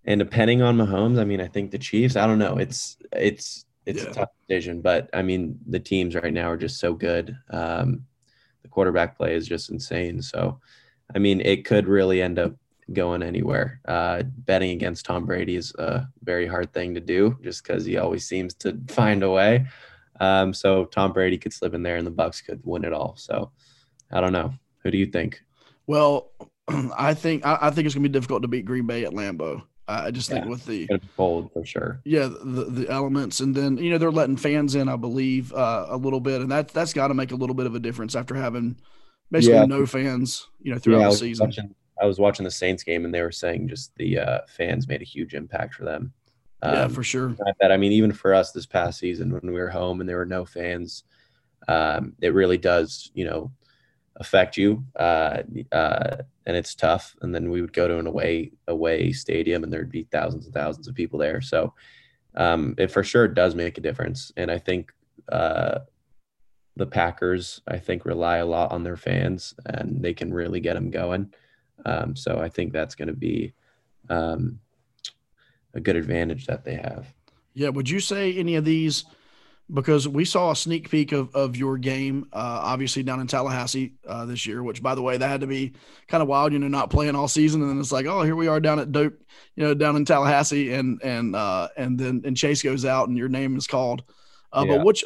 and depending on Mahomes, I mean, I think the Chiefs. I don't know. It's it's it's Yeah. a tough decision, but I mean, the teams right now are just so good. Um, the quarterback play is just insane. So, I mean, it could really end up going anywhere. Uh, betting against Tom Brady is a very hard thing to do, just because he always seems to find a way. Um, so Tom Brady could slip in there, and the Bucs could win it all. So, I don't know. Who do you think? Well, I think I, I think it's gonna be difficult to beat Green Bay at Lambeau. I just think Yeah. with the cold for sure. yeah the, the elements, and then you know they're letting fans in, I believe, uh, a little bit, and that that's got to make a little bit of a difference after having basically Yeah. no fans, you know, throughout I the season. watching. I was watching the Saints game, and they were saying just the uh, fans made a huge impact for them. yeah, Um, for sure. I bet. I mean, even for us this past season when we were home and there were no fans, um, it really does, you know, affect you. Uh, uh, and it's tough. And then we would go to an away away stadium and there'd be thousands and thousands of people there. So um, it for sure does make a difference. And I think uh, the Packers, I think, rely a lot on their fans and they can really get them going. Um, so I think that's going to be um, a good advantage that they have. Yeah, would you say any of these? Because we saw a sneak peek of, of your game, uh, obviously down in Tallahassee uh, this year. Which, by the way, that had to be kind of wild. You know, not playing all season, and then it's like, oh, here we are down at Doak, you know, down in Tallahassee, and and uh, and then and Chase goes out, and your name is called. Uh, Yeah. But which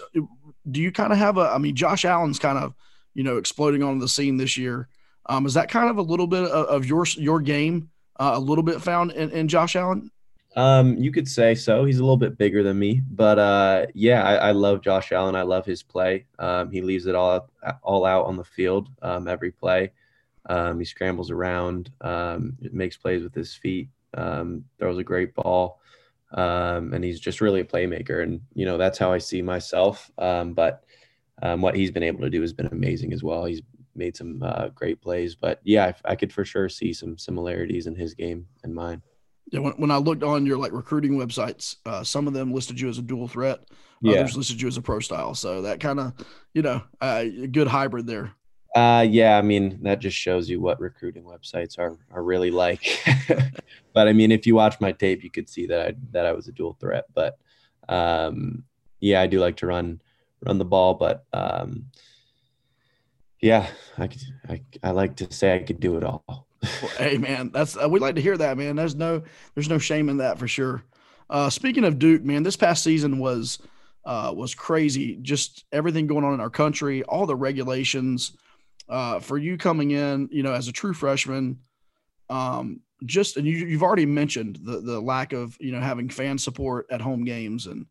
do you kind of have a? I mean, Josh Allen's kind of you know exploding onto the scene this year. Um, is that kind of a little bit of, of your your game, uh, a little bit found in, in Josh Allen? Um, you could say so. He's a little bit bigger than me, but uh, yeah, I, I love Josh Allen. I love his play. Um, he leaves it all all out on the field um, every play. Um, he scrambles around, um, makes plays with his feet, um, throws a great ball, and he's just really a playmaker. And you know that's how I see myself. But what he's been able to do has been amazing as well. He's made some uh, great plays, but yeah, I, I could for sure see some similarities in his game and mine. Yeah, when, when I looked on your like recruiting websites, uh, some of them listed you as a dual threat. Yeah. Others listed you as a pro style. So that kind of, you know, uh, a good hybrid there. Uh, yeah, I mean that just shows you what recruiting websites are are really like. but I mean, if you watch my tape, you could see that I that I was a dual threat. But um, yeah, I do like to run run the ball, but um, yeah, I could I, I like to say I could do it all. Well, hey man, that's uh, we like to hear that, man. There's no there's no shame in that for sure. Uh, speaking of Duke, man, this past season was uh, was crazy. Just everything going on in our country, all the regulations. Uh, for you coming in, you know, as a true freshman, um, just and you, you've already mentioned the the lack of you know having fan support at home games and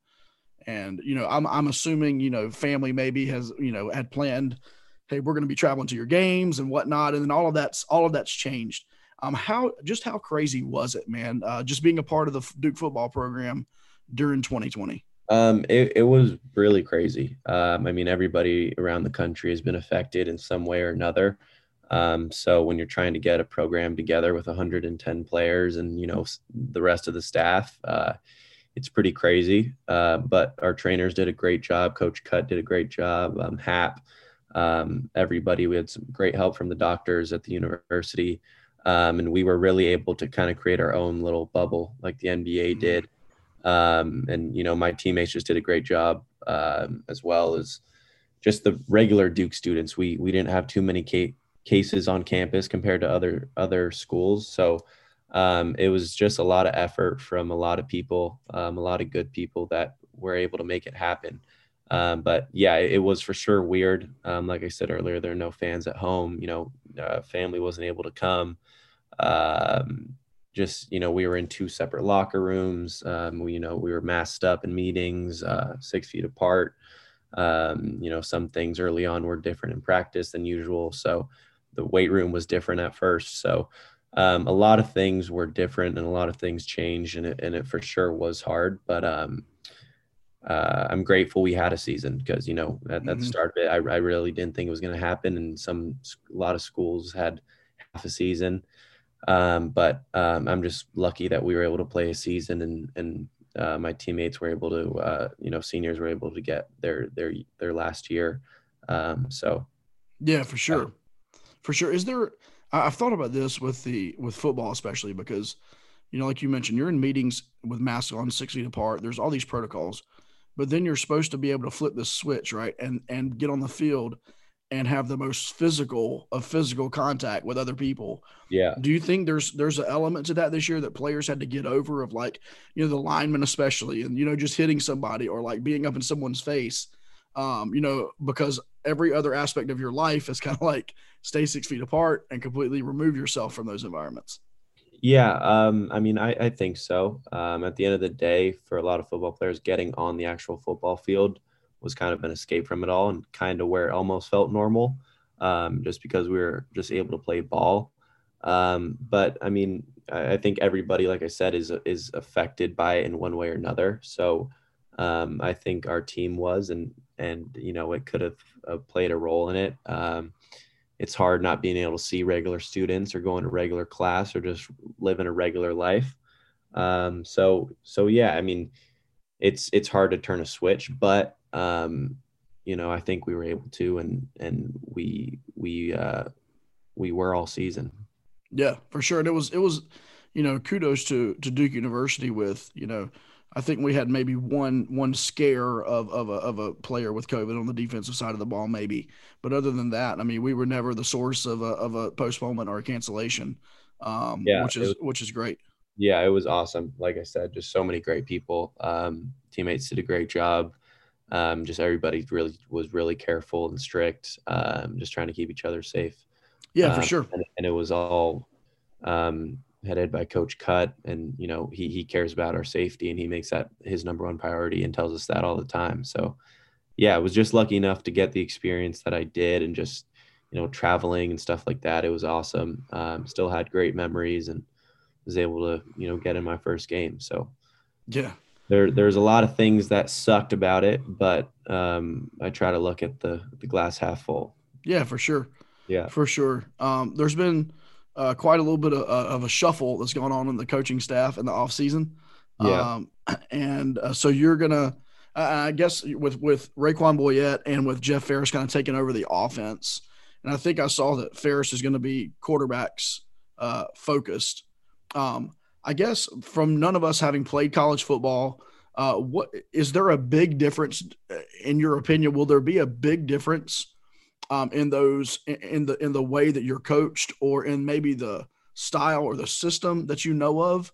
and you know I'm I'm assuming you know family maybe has you know had planned hey, we're going to be traveling to your games and whatnot, and then all of that's all of that's changed. Um, how just how crazy was it, man? Uh, just being a part of the Duke football program during 2020. Um, it, it was really crazy. Um, I mean, everybody around the country has been affected in some way or another. Um, so when you're trying to get a program together with 110 players and you know the rest of the staff, uh, it's pretty crazy. Uh, but our trainers did a great job. Coach Cut did a great job. Um, Hap, um, everybody. We had some great help from the doctors at the university, um, and we were really able to kind of create our own little bubble, like the NBA Mhm. did. Um, and you know, my teammates just did a great job, um, as well as just the regular Duke students. We we didn't have too many ca- cases on campus compared to other other schools, so um, it was just a lot of effort from a lot of people, um, a lot of good people that were able to make it happen. Um, but yeah, it, it, was for sure weird. Um, like I said earlier, there are no fans at home. You know, uh, family wasn't able to come. Um, just you know, we were in two separate locker rooms. Um, we you know we were masked up in meetings, uh, six feet apart. Um, you know, some things early on were different in practice than usual. So the weight room was different at first. So um, a lot of things were different and a lot of things changed, and it, and it for sure was hard. But um, uh, I'm grateful we had a season because you know at, at the mm-hmm. start of it, I, I really didn't think it was going to happen, and some a lot of schools had half a season. Um, but um, I'm just lucky that we were able to play a season, and and uh, my teammates were able to, uh, you know, seniors were able to get their their their last year. Um, so, yeah, for sure, for sure. Is there? I've thought about this with the with football, especially because, you know, like you mentioned, you're in meetings with masks on six feet apart. There's all these protocols, but then you're supposed to be able to flip the switch, right, and and get on the field and have the most physical of physical contact with other people. Yeah. Do you think there's there's an element to that this year that players had to get over of like, you know, the lineman especially and you know just hitting somebody or like being up in someone's face. Um, you know, because every other aspect of your life is kind of like stay six feet apart and completely remove yourself from those environments. Yeah, um, I mean, I, I think so. Um, at the end of the day, for a lot of football players, getting on the actual football field was kind of an escape from it all and kind of where it almost felt normal, um, just because we were just able to play ball. Um, but I mean, I, I, think everybody, like I said, is is affected by it in one way or another. So um, I think our team was, and and you know, it could have uh, played a role in it. It's hard not being able to see regular students or going to regular class or just living a regular life. Um, so so yeah, I mean, it's it's hard to turn a switch, but um, you know, I think we were able to, and and we we uh, we were all season. Yeah, for sure. And it was it was, you know, kudos to to Duke University with you know. I think we had maybe one one scare of of a, of a player with COVID on the defensive side of the ball, maybe. But other than that, I mean, we were never the source of a of a postponement or a cancellation, um, yeah, which is was, which is great. Yeah, it was awesome. Like I said, just so many great people. Um, teammates did a great job. Um, just everybody really was really careful and strict, um, just trying to keep each other safe. Yeah, um, for sure. And, and, it was all um, headed by Coach Cut, and you know he he cares about our safety, and he makes that his number one priority, and tells us that all the time. So, yeah, I was just lucky enough to get the experience that I did, and just you know traveling and stuff like that. It was awesome. Um, still had great memories, and was able to you know get in my first game. So, yeah, there there's a lot of things that sucked about it, but um, I try to look at the the glass half full. Yeah, for sure. Yeah, for sure. Um, there's been uh, quite a little bit of, uh, of, a shuffle that's going on in the coaching staff in the off season. Yeah, um, and uh, so you're gonna, I guess, with with Re'quan Boyette and with Jeff Faris kind of taking over the offense, and I think I saw that Faris is going to be quarterbacks uh, focused. Um, I guess from none of us having played college football, uh, what is there a big difference uh, in your opinion? Will there be a big difference um, in those in the in the way that you're coached, or in maybe the style or the system that you know of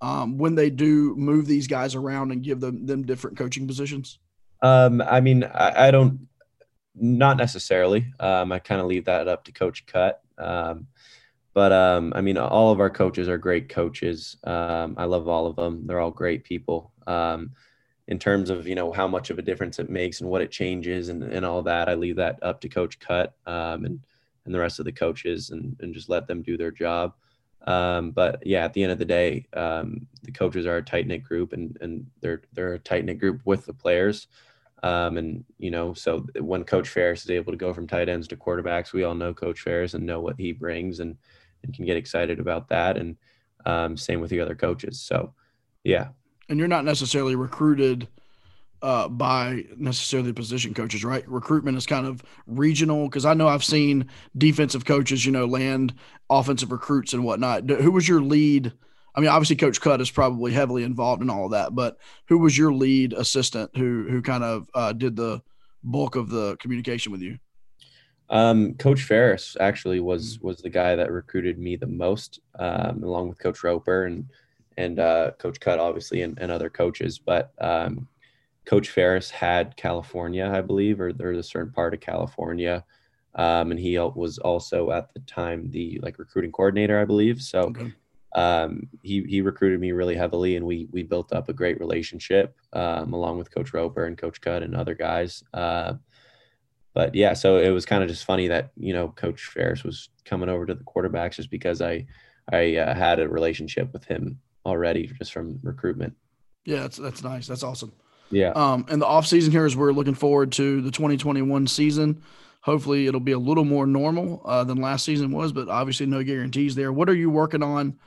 um, when they do move these guys around and give them them different coaching positions? Um, I mean, I, I, don't, not necessarily. Um, I kind of leave that up to Coach Cut. Um, but um, I mean, all of our coaches are great coaches. Um, I love all of them. They're all great people. In terms of you know how much of a difference it makes and what it changes and, and all that, I leave that up to Coach Cut um, and and the rest of the coaches and, and just let them do their job. Um, but yeah, at the end of the day, um, the coaches are a tight knit group and and they're they're a tight knit group with the players. Um, and you know, so when Coach Faris is able to go from tight ends to quarterbacks, we all know Coach Faris and know what he brings, and and can get excited about that. And um, same with the other coaches. So, yeah. And you're not necessarily recruited uh, by necessarily position coaches, right? Recruitment is kind of regional because I know I've seen defensive coaches, you know, land offensive recruits and whatnot. Who was your lead? I mean, obviously, Coach Cut is probably heavily involved in all of that, but who was your lead assistant who who kind of uh, did the bulk of the communication with you? Um, Coach Faris actually was mm. was the guy that recruited me the most, um, along with Coach Roper and and uh, Coach Cut, obviously, and, and other coaches. But um, Coach Faris had California, I believe, or there's a certain part of California. Um, and he was also at the time the like recruiting coordinator, I believe. So Okay. um, he he recruited me really heavily, and we we built up a great relationship um, along with Coach Roper and Coach Cut and other guys. Uh, but yeah, so it was kind of just funny that you know Coach Faris was coming over to the quarterbacks just because I I uh, had a relationship with him already just from recruitment. Yeah, that's that's nice. That's awesome. Yeah. Um, and the off season here is we're looking forward to the 2021 season. Hopefully, it'll be a little more normal uh, than last season was, but obviously, no guarantees there. What are you working on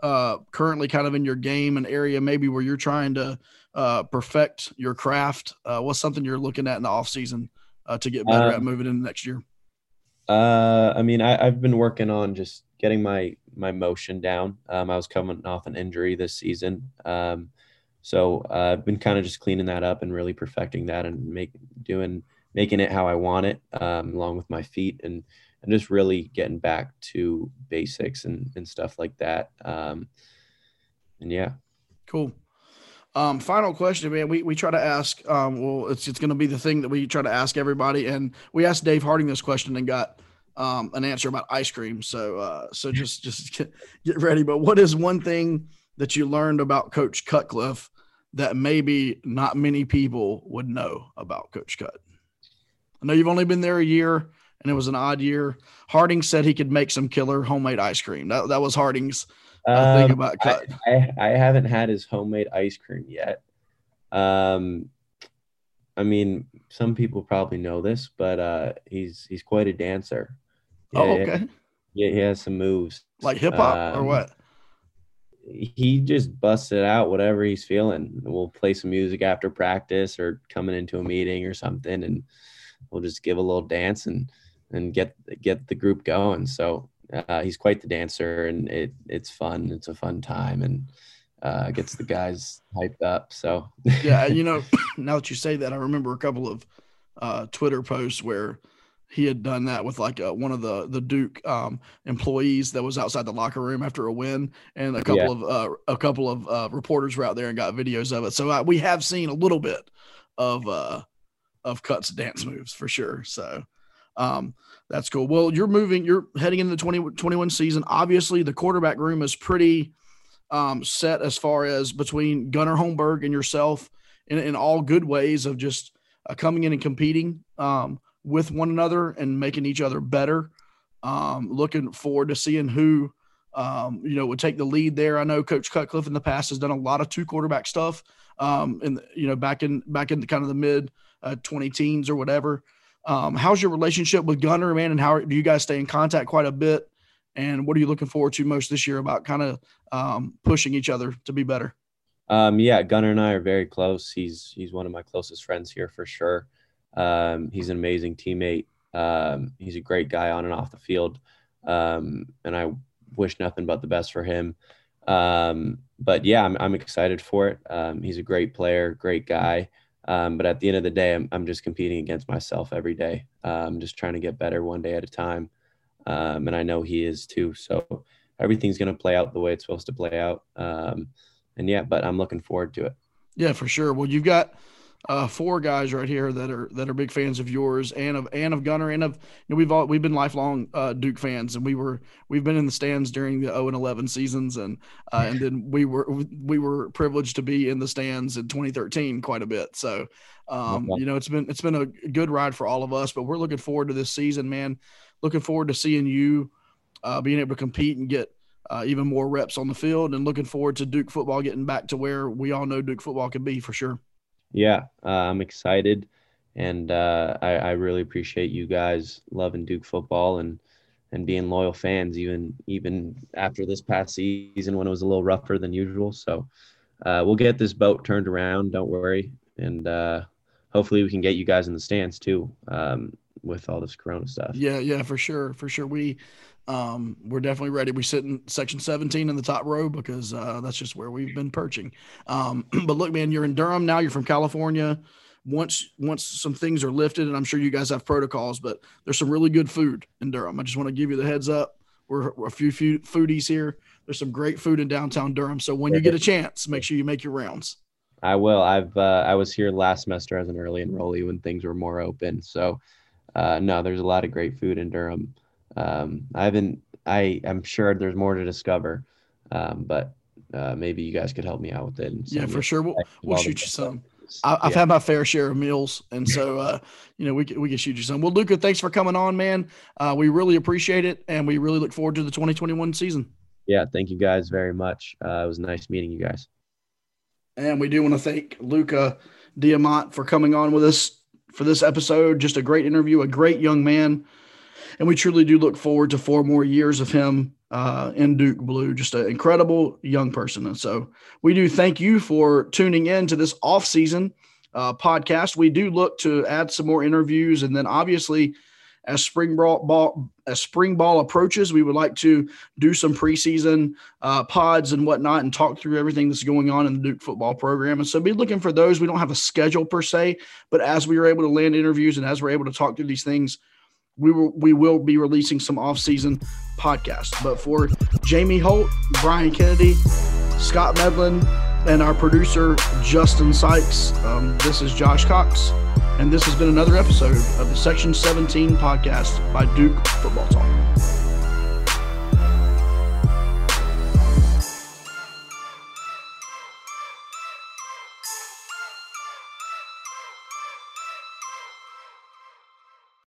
uh, currently, kind of in your game and area, maybe where you're trying to uh, perfect your craft? Uh, what's something you're looking at in the off season uh, to get better at Um, moving into next year? Uh, I mean, I, I've been working on just getting my my motion down. Um, I was coming off an injury this season, um, so uh, I've been kind of just cleaning that up and really perfecting that and make doing making it how I want it, um, along with my feet and and just really getting back to basics and and stuff like that. Um, and yeah, Cool. Um, final question, man. We, we try to ask, um, well, it's, it's going to be the thing that we try to ask everybody. And we asked Dave Harding this question and got, um, an answer about ice cream. So, uh, so just, just get, get ready. But what is one thing that you learned about Coach Cutcliffe that maybe not many people would know about Coach Cut? I know you've only been there a year and it was an odd year. Harding said he could make some killer homemade ice cream. That, that was Harding's uh, thing Um, about I, Cut. I I haven't had his homemade ice cream yet. Um, I mean, some people probably know this, but uh, he's he's quite a dancer. Oh, Yeah, yeah, okay. Yeah, he has some moves. Like hip hop or Um, what? He just busts it out, whatever he's feeling. We'll play some music after practice or coming into a meeting or something, and we'll just give a little dance and and get get the group going. So uh, he's quite the dancer, and it it's fun. It's a fun time, and uh, gets the guys hyped up. So yeah, you know, now that you say that, I remember a couple of uh, Twitter posts where he had done that with like uh, one of the the Duke um, employees that was outside the locker room after a win, and a couple Yeah. of uh, a couple of uh, reporters were out there and got videos of it. So uh, we have seen a little bit of uh, of cuts dance moves for sure. So um, that's cool. Well, you're moving, you're heading into the 2021 season. Obviously, the quarterback room is pretty um, set as far as between Gunnar Holmberg and yourself in, in all good ways of just uh, coming in and competing um, with one another and making each other better. Um, looking forward to seeing who, um, you know, would take the lead there. I know Coach Cutcliffe in the past has done a lot of two quarterback stuff, um, and you know, back in back in the kind of the mid uh, twenty teens or whatever. Um, how's your relationship with Gunnar, man? And how do you guys stay in contact quite a bit? And what are you looking forward to most this year about kind of um, pushing each other to be better? Um, yeah, Gunnar and I are very close. He's he's one of my closest friends here for sure. Um, he's an amazing teammate. Um, he's a great guy on and off the field, um, and I wish nothing but the best for him. Um, but yeah, I'm I'm excited for it. Um, he's a great player, great guy. Um, but at the end of the day, I'm I'm just competing against myself every day. I'm just trying to get better one day at a time, and I know he is too. So everything's gonna play out the way it's supposed to play out. And yeah, but I'm looking forward to it. Yeah, for sure. Well, you've got uh, four guys right here that are that are big fans of yours and of and of Gunnar and of you know we've all we've been lifelong uh, Duke fans and we were we've been in the stands during the 0 and 11 seasons and uh, and then we were we were privileged to be in the stands in 2013 quite a bit. So um, you know it's been it's been a good ride for all of us, but we're looking forward to this season, man. Looking forward to seeing you uh, being able to compete and get uh, even more reps on the field and looking forward to Duke football getting back to where we all know Duke football can be for sure. Yeah, uh, I'm excited, and uh, I, I really appreciate you guys loving Duke football and and being loyal fans, even even after this past season when it was a little rougher than usual. So uh, we'll get this boat turned around. Don't worry, and uh, hopefully we can get you guys in the stands too um, with all this Corona stuff. Yeah, yeah, for sure, for sure. We um we're definitely ready. We sit in section 17 in the top row because uh that's just where we've been perching. Um but look, man, you're in Durham now, you're from California. Once once some things are lifted, and I'm sure you guys have protocols, but there's some really good food in Durham. I just want to give you the heads up. We're, we're a few, few foodies here. There's some great food in downtown Durham. So when you get a chance, make sure you make your rounds. I will. I've uh, I was here last semester as an early enrollee when things were more open. So uh, no, there's a lot of great food in Durham. Um, I haven't. I am sure there's more to discover, um, but uh, maybe you guys could help me out with it. and Yeah, for sure. We'll, a list of we'll shoot you some. I, I've Yeah. had my fair share of meals, and so uh, you know we can, we can shoot you some. Well, Luca, thanks for coming on, man. Uh, we really appreciate it, and we really look forward to the 2021 season. yeah, thank you guys very much. Uh, it was nice meeting you guys. And we do want to thank Luca Diamont for coming on with us for this episode. Just a great interview, a great young man. And we truly do look forward to four more years of him uh, in Duke Blue. Just an incredible young person. And so we do thank you for tuning in to this off-season uh, podcast. We do look to add some more interviews. And then obviously, as spring ball, ball as spring ball approaches, we would like to do some preseason uh, pods and whatnot and talk through everything that's going on in the Duke football program. And so be looking for those. We don't have a schedule per se, but as we are able to land interviews and as we're able to talk through these things, we will we will be releasing some off-season podcasts. But for Jamie Holt, Brian Kennedy, Scott Medlin, and our producer Justin Sykes, um, this is Josh Cox, and this has been another episode of the Section 17 podcast by Duke Football Talk.